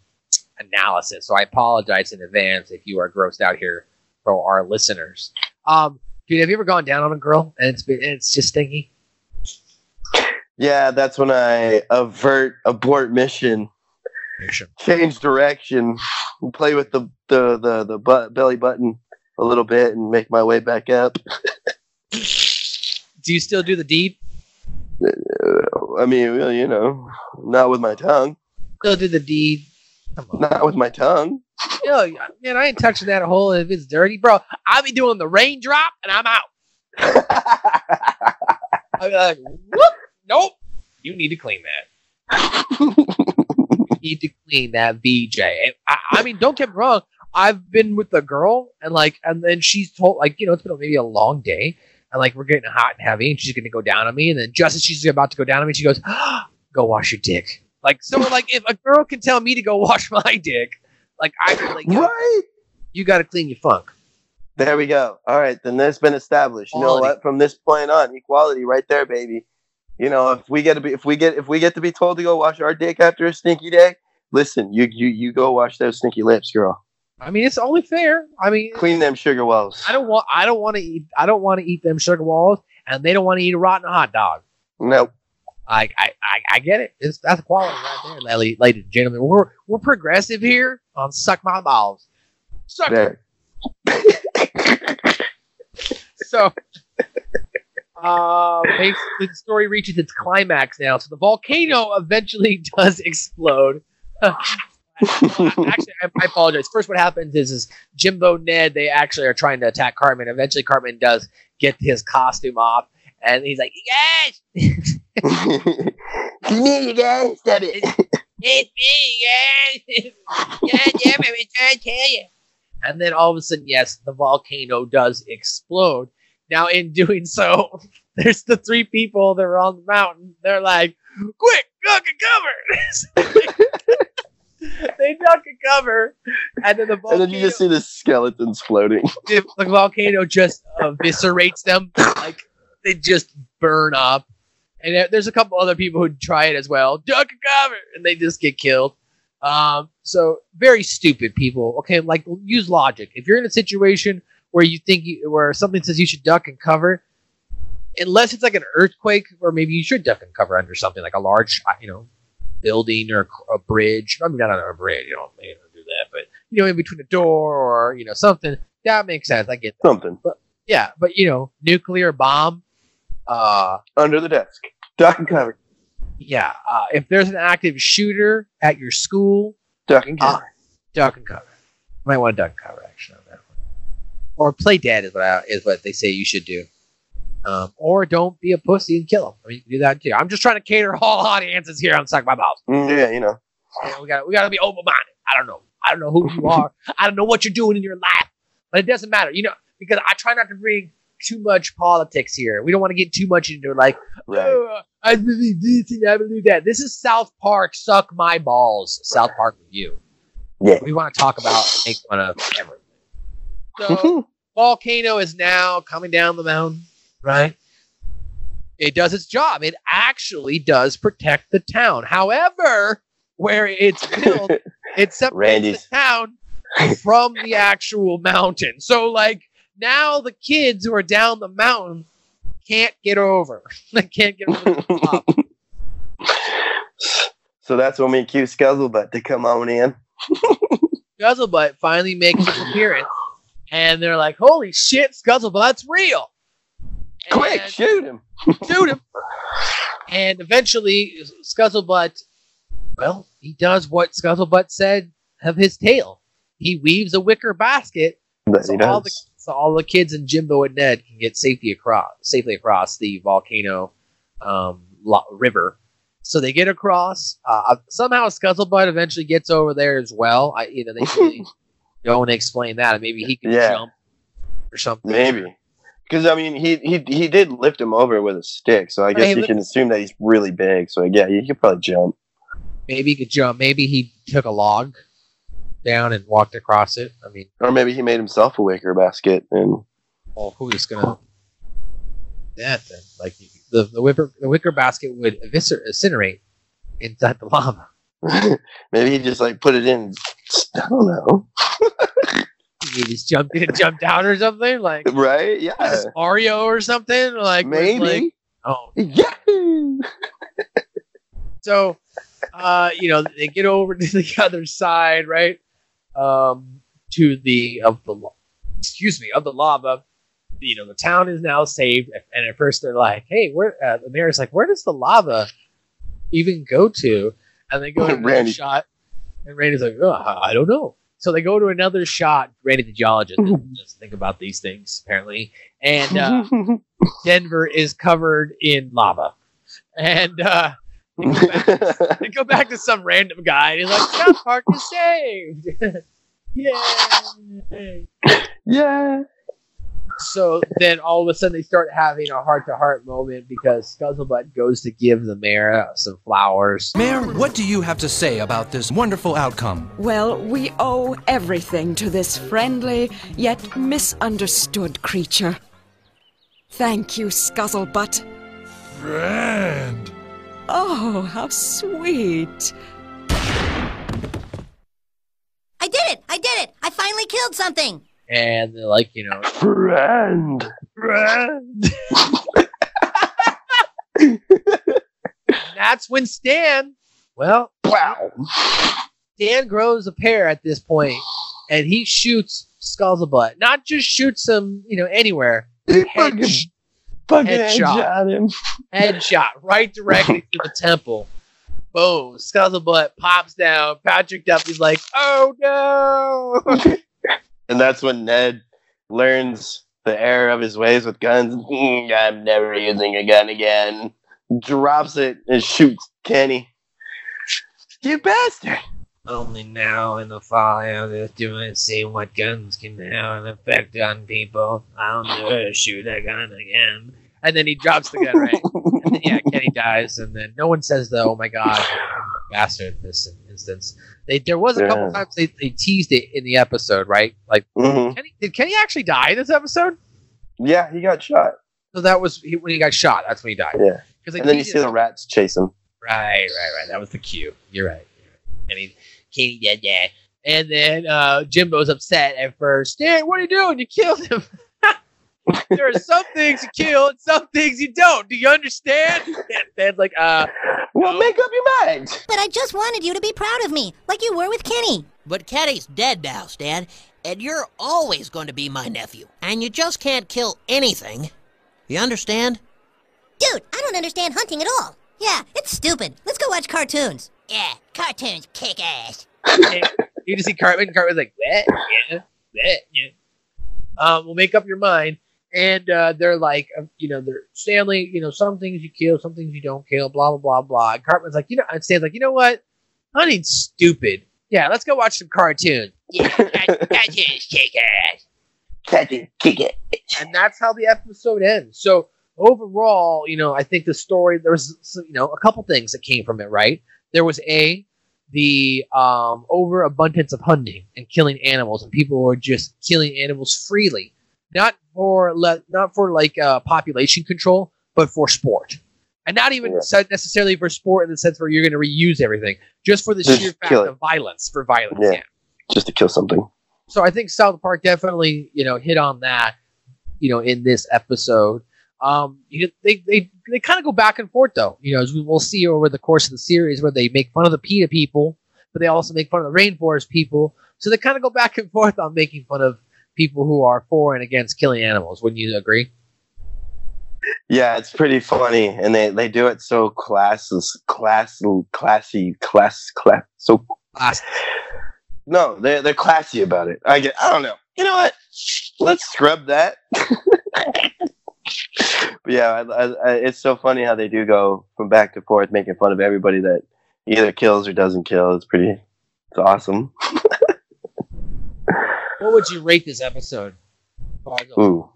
analysis. So I apologize in advance if you are grossed out here for our listeners. Um, dude, have you ever gone down on a girl and it's been and it's just stinky? Yeah, that's when I avert, abort mission, change direction, play with the the the, the butt, belly button a little bit, and make my way back up. Do you still do the deed? I mean, well, you know, not with my tongue. Still do the deed? Not with my tongue. Yo, man, I ain't touching that hole if it's dirty, bro. I'll be doing the raindrop and I'm out. I'll be like, whoop, nope. You need to clean that. you need to clean that VJ. I, I mean, don't get me wrong. I've been with a girl and like, and then she's told, like, you know, it's been maybe a long day and like we're getting hot and heavy and she's gonna go down on me. And then just as she's about to go down on me, she goes, go wash your dick. Like, so like, if a girl can tell me to go wash my dick, like, I feel like, yo, Right. you got to clean your funk. There we go. All right, then that's been established. You know what? From this point on, equality right there, baby. You know, if we get to be, if we get, if we get to be told to go wash our dick after a stinky day, listen, you you you go wash those stinky lips, girl. I mean, it's only fair. I mean, Clean them sugar walls. I don't want, I don't want to eat, I don't want to eat them sugar walls, and they don't want to eat a rotten hot dog. Nope. I, I, I, get it. It's that's quality right there, lady- ladies and gentlemen. We're we're progressive here on suck my balls. Suck. There. So, uh, basically, the story reaches its climax now. So the volcano eventually does explode. actually, I, I apologize. First, what happens is, is Jimbo Ned they actually are trying to attack Cartman. Eventually, Cartman does get his costume off, and he's like, "Yes, It's me, you guys. Stop it. It's me, yes. God damn it, I'm trying to tell you. And then all of a sudden, yes, the volcano does explode. Now, in doing so, there's the three people that are on the mountain. They're like, quick, duck and cover. they duck and cover. And then the And volcano, then you just see the skeletons floating. the volcano just eviscerates them. Like, they just burn up. And there's a couple other people who try it as well. Duck and cover. And they just get killed. Um, so very stupid people. Okay, like use logic. If you're in a situation where you think you, where something says you should duck and cover, unless it's like an earthquake, or maybe you should duck and cover under something like a large, uh, you know, building or a bridge. I mean, not under a bridge. You don't, you don't do that, but you know, in between a door or you know something that makes sense. I get that. Something Yeah, but you know, nuclear bomb. Uh, under the desk. Duck and cover. yeah. Uh, if there's an active shooter at your school, Duck and cover. uh, duck and cover. Might want to duck and cover actually on that one. Or play dead is what I, is what they say you should do. Um, or don't be a pussy and kill them. I mean, you can do that too. I'm just trying to cater all audiences here on Suck My Balls. Mm, yeah, you know. Know, we got we got to be open minded. I don't know. I don't know who you are. I don't know what you're doing in your life, but it doesn't matter. You know, because I try not to bring too much politics here. We don't want to get too much into like, oh, I believe this and I believe that. This is South Park. Suck my balls. South Park review. Yeah. We want to talk about make fun of everything. So mm-hmm. volcano is now coming down the mountain, right? It does its job. It actually does protect the town. However, where it's built, it separates Randy's. the town from the actual mountain. So, like, now the kids who are down the mountain can't get over. they can't get over the top. So that's when we cue Scuzzlebutt to come on in. Scuzzlebutt finally makes his appearance, and they're like, "Holy shit, Scuzzlebutt's real!" Quick, shoot him! shoot him! And eventually, Scuzzlebutt, well, he does what Scuzzlebutt said of his tail. He weaves a wicker basket That so he all the. So all the kids and Jimbo and Ned can get safety across safely across the volcano um, river. So they get across. Uh, somehow Scuzzlebutt eventually gets over there as well. I, you know, they really don't explain that. Maybe he can Yeah. jump or something. Maybe. Because I mean, he he he did lift him over with a stick, so I guess Hey, you can assume that he's really big. So yeah, he could probably jump. Maybe he could jump. Maybe he took a log down and walked across it. I mean, Or maybe he made himself a wicker basket and well, who's gonna that then? Like the the wicker the wicker basket would eviscer- incinerate inside the lava. maybe he just like put it in. I don't know. He just jumped in and jumped out or something like Right? Yeah. Mario or something like Maybe. like- oh, yeah. so uh, you know they get over to the other side, right? Um, to the of the excuse me of the lava. You know the town is now saved, and at first they're like, "Hey, where?" Uh, the mayor's like, "Where does the lava even go to?" And they go to another shot, and Randy's like, oh, "I don't know." So they go to another shot. Randy, the geologist, doesn't just think about these things apparently, and uh, Denver is covered in lava, and. uh they go back to some random guy and he's like, South Park is saved. Yay. yeah. So then all of a sudden they start having a heart to heart moment because Scuzzlebutt goes to give the mayor some flowers. Mayor, what do you have to say about this wonderful outcome? Well, we owe everything to this friendly yet misunderstood creature. Thank you, Scuzzlebutt. Friend. Oh, how sweet. I did it! I did it! I finally killed something! And they're like, you know, Friend. friend. That's when Stan, well, Wow. Stan grows a pair at this point and he shoots Scuzzlebutt. Not just shoots him, you know, anywhere. He fucking, fucking headshot. headshot him. headshot right directly to the temple. Boom. Scuzzlebutt pops down. Patrick Duffy's like, oh no. And that's when Ned learns the error of his ways with guns. "Mm, I'm never using a gun again. Drops it and shoots Kenny. You bastard. Only now in the fall of this doing see what guns can have an effect on people. I'll never shoot a gun again. And then he drops the gun right. and then, yeah, Kenny dies, and then no one says the oh my god bastard in this instance. They, there was a couple times they, they teased it in the episode, right? Like Mhm. Kenny, did Kenny actually die in this episode? Yeah, he got shot. So that was he, when he got shot. That's when he died. Yeah. Because And then you see the rats chase him. Right, right, right. That was the cue. You're right. You're right. And he, Kenny did that. And then uh, Jimbo's upset at first. Dad, what are you doing? You killed him. there are some things you kill and some things you don't. Do you understand? And Dad's like, uh, Well, make up your mind. But I just wanted you to be proud of me, like you were with Kenny. But Kenny's dead now, Stan, and you're always going to be my nephew. And you just can't kill anything. You understand? Dude, I don't understand hunting at all. Yeah, it's stupid. Let's go watch cartoons. Yeah, cartoons kick ass. you just see Cartman. Cartman's like, what? Yeah, what? Yeah. Um, we'll make up your mind. and uh, they're like, uh, you know, they're Stanley. You know, some things you kill, some things you don't kill. Blah blah blah blah. And Cartman's like, you know, and Stan's like, you know what? Hunting's stupid. Yeah, let's go watch some cartoons. Yeah, cartoons kick ass. Cartoons kick it. and that's how the episode ends. So overall, you know, I think the story there was you know a couple things that came from it. Right, there was a the um, overabundance of hunting and killing animals, and people were just killing animals freely, not for le- not for like uh, population control, but for sport. And not even Yeah. necessarily for sport in the sense where you're going to reuse everything, just for the Just sheer fact of violence for violence. Yeah. yeah. Just to kill something. So I think South Park definitely, you know, hit on that, you know, in this episode. Um, you know, they they they kind of go back and forth though, you know, as we will see over the course of the series, where they make fun of the PETA people, but they also make fun of the rainforest people. So they kind of go back and forth on making fun of people who are for and against killing animals. Wouldn't you agree? Yeah, it's pretty funny, and they they do it so classes, class, classy, class, class, so. Class. No, they're they're classy about it. I get. I don't know. You know what? Let's scrub that. yeah, I, I, it's so funny how they do go from back to forth, making fun of everybody that either kills or doesn't kill. It's pretty. It's awesome. What would you rate this episode? Ooh.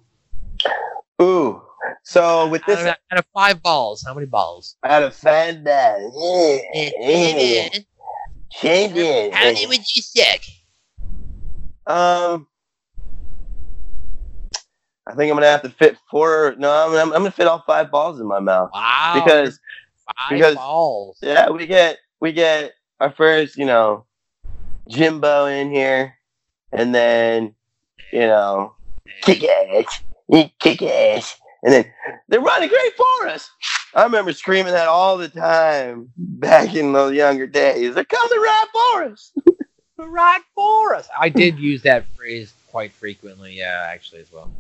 Ooh. So with this Out of, out of five balls, how many balls? out of five dollars. Change it. How many would you suck? Um, I think I'm gonna have to fit four. No, I'm, I'm, I'm gonna fit all five balls in my mouth. Wow. Because five because balls. yeah, we get we get our first, you know, Jimbo in here, and then you know, kick ass, kick ass, and then they're running great for us. I remember screaming that all the time back in the younger days. They're coming right for us. right for us. I did use that phrase quite frequently, yeah, actually as well.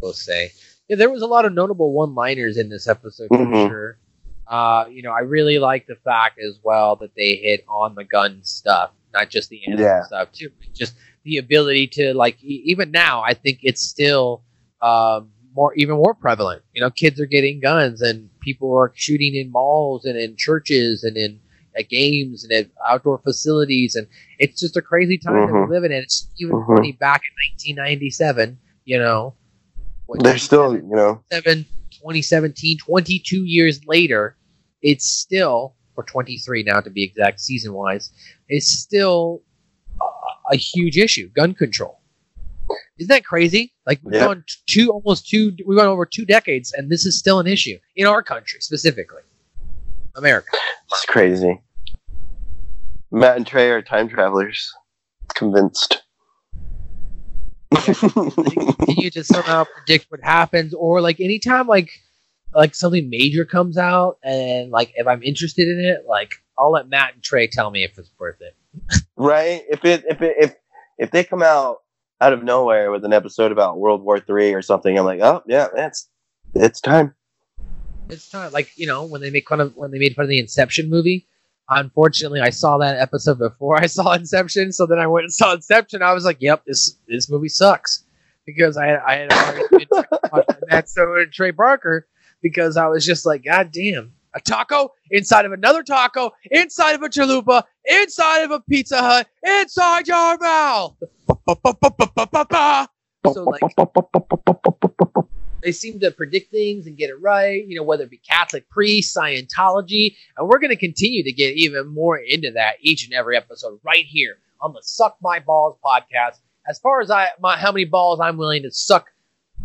We'll say. Yeah, there was a lot of notable one-liners in this episode for Mhm. sure. Uh, you know, I really like the fact as well that they hit on the gun stuff, not just the animal Yeah. stuff too. Just the ability to like, e- even now, I think it's still um, more, even more prevalent. You know, kids are getting guns, and people are shooting in malls and in churches and in at games and at outdoor facilities, and it's just a crazy time that Mhm. we're living in. It's even Mhm. funny back in 1997. You know, what, They're still, you know, 7, 2017, 22 years later, it's still, or 23 now to be exact, season wise, it's still a, a huge issue gun control. Isn't that crazy? Like we've Yeah. gone two, almost two, we've gone over two decades, and this is still an issue in our country specifically, America. it's crazy. Matt and Trey are time travelers. Convinced. continue to somehow predict what happens or like anytime like like something major comes out and like if i'm interested in it like i'll let matt and trey tell me if it's worth it right? If it if it if if they come out out of nowhere with an episode about World War Three or something, I'm like, oh yeah, it's it's time. it's time like you know when they make fun of when they made fun of the inception movie unfortunately i saw that episode before i saw inception so then i went and saw inception. I was like yep this this movie sucks because i i had already been watched by matt stone and trey parker because i was just like god damn a taco inside of another taco inside of a chalupa inside of a pizza hut inside your mouth. So like they seem to predict things and get it right, you know, whether it be Catholic priests, Scientology, and we're going to continue to get even more into that each and every episode right here on the Suck My Balls podcast. As far as I my how many balls I'm willing to suck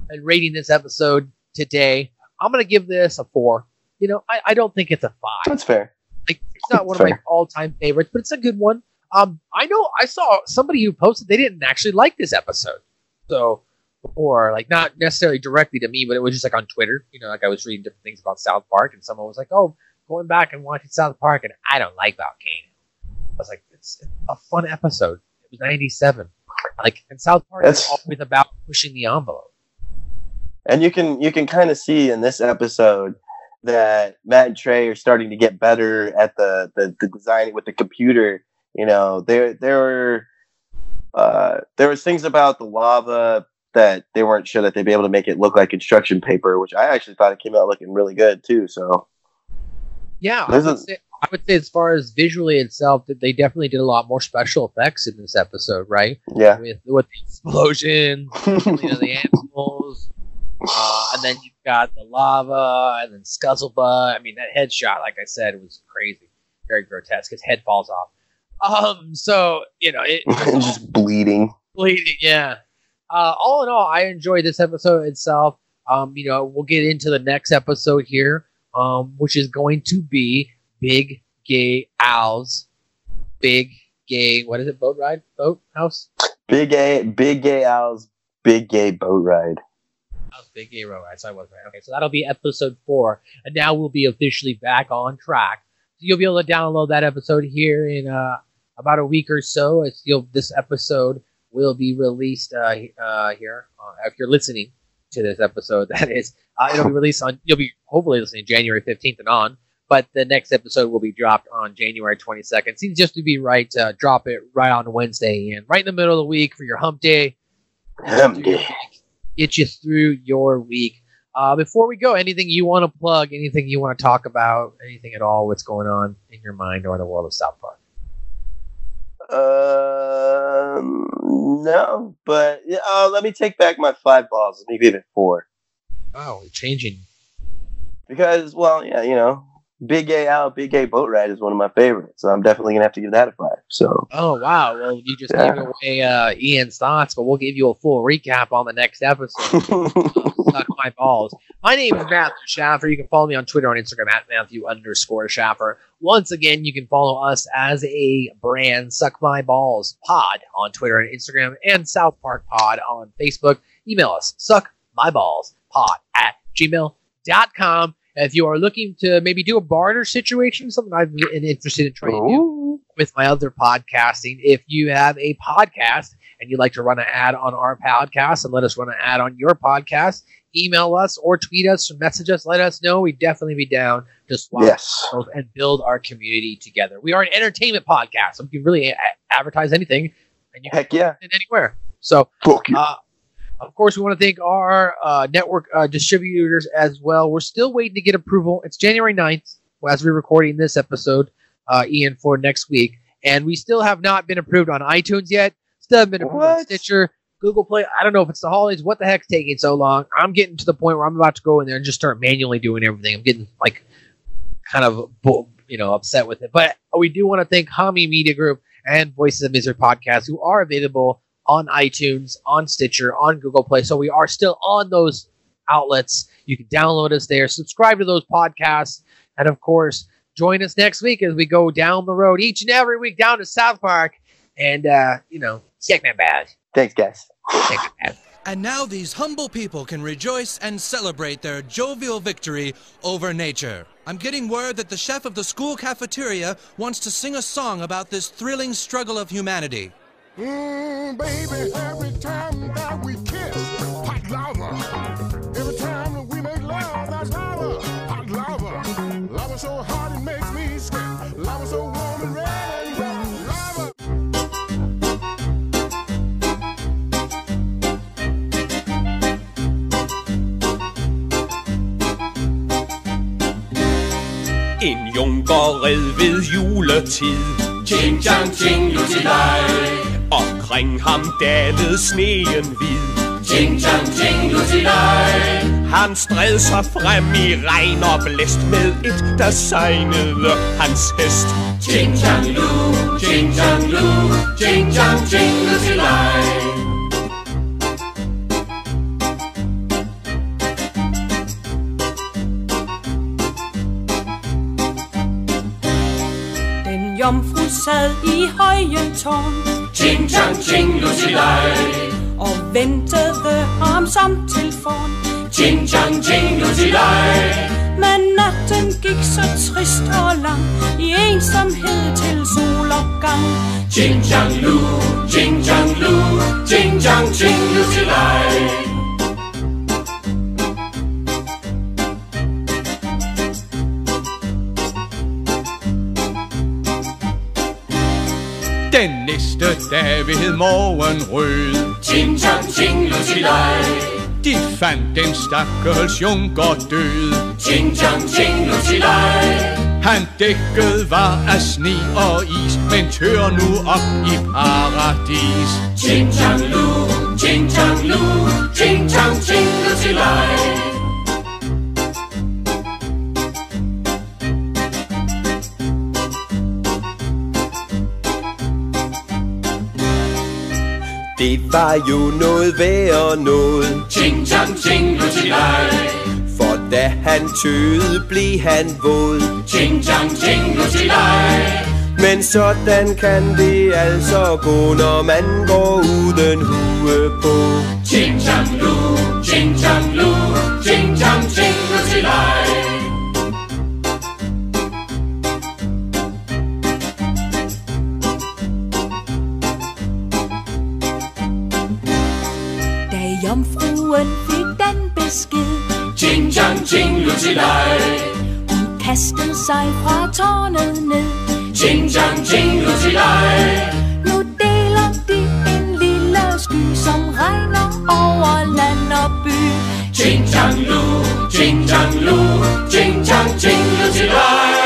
and rating this episode today, I'm going to give this a 4. You know, I, I don't think it's a 5. That's fair. Like it's not one of my all-time favorites, but it's a good one. Um, I know I saw somebody who posted they didn't actually like this episode, so or like not necessarily directly to me, but it was just like on Twitter. You know, like I was reading different things about South Park, and someone was like, "Oh, going back and watching South Park, and I don't like Volcano." I was like, "It's a fun episode." It was '97. Like, and South Park is always about pushing the envelope. And you can you can kind of see in this episode that Matt and Trey are starting to get better at the the, the designing with the computer. You know, there there were uh, there was things about the lava that they weren't sure that they'd be able to make it look like construction paper, which I actually thought it came out looking really good too. So Yeah, I would, say, I would say as far as visually itself, that they definitely did a lot more special effects in this episode, right? Yeah. With with the explosion, you know, the animals, uh, and then you've got the lava, and then Scuzzlebutt. I mean, that headshot, like I said, was crazy, very grotesque. His head falls off. Um, so you know, it, just bleeding. bleeding. Yeah. Uh, all in all, I enjoyed this episode itself. Um, you know, we'll get into the next episode here, um, which is going to be Big Gay Al's. Big Gay. What is it? Boat ride? Boat house? Big gay, big gay Al's, big gay boat ride. Big Gay Road Ride. So I was right. Okay, so that'll be episode four, and now we'll be officially back on track. So you'll be able to download that episode here in uh, about a week or so. It's, you'll, this episode will be released uh, uh, here uh, if you're listening to this episode. That is, uh, it'll be released on. You'll be hopefully listening January 15th and on. But the next episode will be dropped on January 22nd. Seems just to be right to drop it right on Wednesday and right in the middle of the week for your hump day. Hump day. Get you through your week. Uh, before we go, anything you want to plug? Anything you want to talk about? Anything at all? What's going on in your mind or in the world of South Park? Um, no, but yeah, uh, let me take back my five balls. Let me give it four Oh, changing. because, well, yeah, you know, Big Gay Al, Big Gay Boat Ride is one of my favorites, so I'm definitely gonna have to give that a five. So Oh wow! Well, you just Yeah. gave away uh, Ian's thoughts, but we'll give you a full recap on the next episode. Suck my balls. My name is Mathew Shaffer. You can follow me on Twitter and Instagram at Mathew underscore Shaffer. Once again, you can follow us as a brand, Suck My Balls Pod on Twitter and Instagram, and South Park Pod on Facebook. Email us, suckmyballspod at gmail.com. If you are looking to maybe do a barter situation, something I've been interested in trying to do with my other podcasting, if you have a podcast and you'd like to run an ad on our podcast and let us run an ad on your podcast, email us or tweet us or message us. Let us know. We'd definitely be down to swap Yes. and build our community together. We are an entertainment podcast, so we can really a- advertise anything, and you can heck yeah, it anywhere. So, uh, of course, we want to thank our uh, network uh, distributors as well. We're still waiting to get approval. It's January 9th as we're recording this episode, uh, Ian, for next week. And we still have not been approved on iTunes yet. Still haven't been approved on? Stitcher, Google Play. I don't know if it's the holidays. What the heck's taking so long? I'm getting to the point where I'm about to go in there and just start manually doing everything. I'm getting like kind of you know upset with it. But we do want to thank Hami Media Group and Voices of Misery podcast, who are available on iTunes, on Stitcher, on Google Play. So we are still on those outlets. You can download us there, subscribe to those podcasts, and of course, join us next week as we go down the road each and every week down to South Park and uh, you know, check my bad. Thanks, guys. Check my bad. And now these humble people can rejoice and celebrate their jovial victory over nature. I'm getting word that the chef of the school cafeteria wants to sing a song about this thrilling struggle of humanity. Mm, baby, every time that we kiss, hot lava. Every time that we make love, that's lava, hot lava. Lava so hot it makes me sweat. Lava so warm and red and wet. Lava. En junkerred ved juletid Ching chang ching lutilej Omkring ham dalede sneen hvid. Ching chang ching lutilej Han stred sig frem i regn og blæst med et, der sejnede hans hest. Ching chang lu, ching chang lu. Ching chang ching lutilej jomfru sad i højen tårn. Ting, tang, ting, lusilej. Og ventede ham som til forn. Ting, tang, ting, lusilej. Men natten gik så trist og lang i ensomhed til solopgang. Ching chang lu, ching chang lu, ting, tang, ting, lusilej. Den næste dag ved morgenrød Ching chang ching lutilej De fandt den stakkels junker død. Ching chang ching lutilej Han dækket var af sne og is Men tør nu op i paradis. Ching chang lu, ching chang lu. Ching chang ching lutilej Det var jo noget værd noget. Ching chang ching lutilej For da han tøede, blev han våd. Ching chang ching lutilej Men sådan kan det altså gå, når man går uden hue på. Ching chang lu, ching chang lu. Ching chang ching lutilej Da fruen fik den besked. Ching, chang, ching, lutilej. Hun kastede sig fra tårnet ned. Ching, chang, ching, lutilej. Nu deler de en lille sky, som regner over land og by. Ching, chang, lu, ching, chang, lu, ching, chang, ching, lutilej.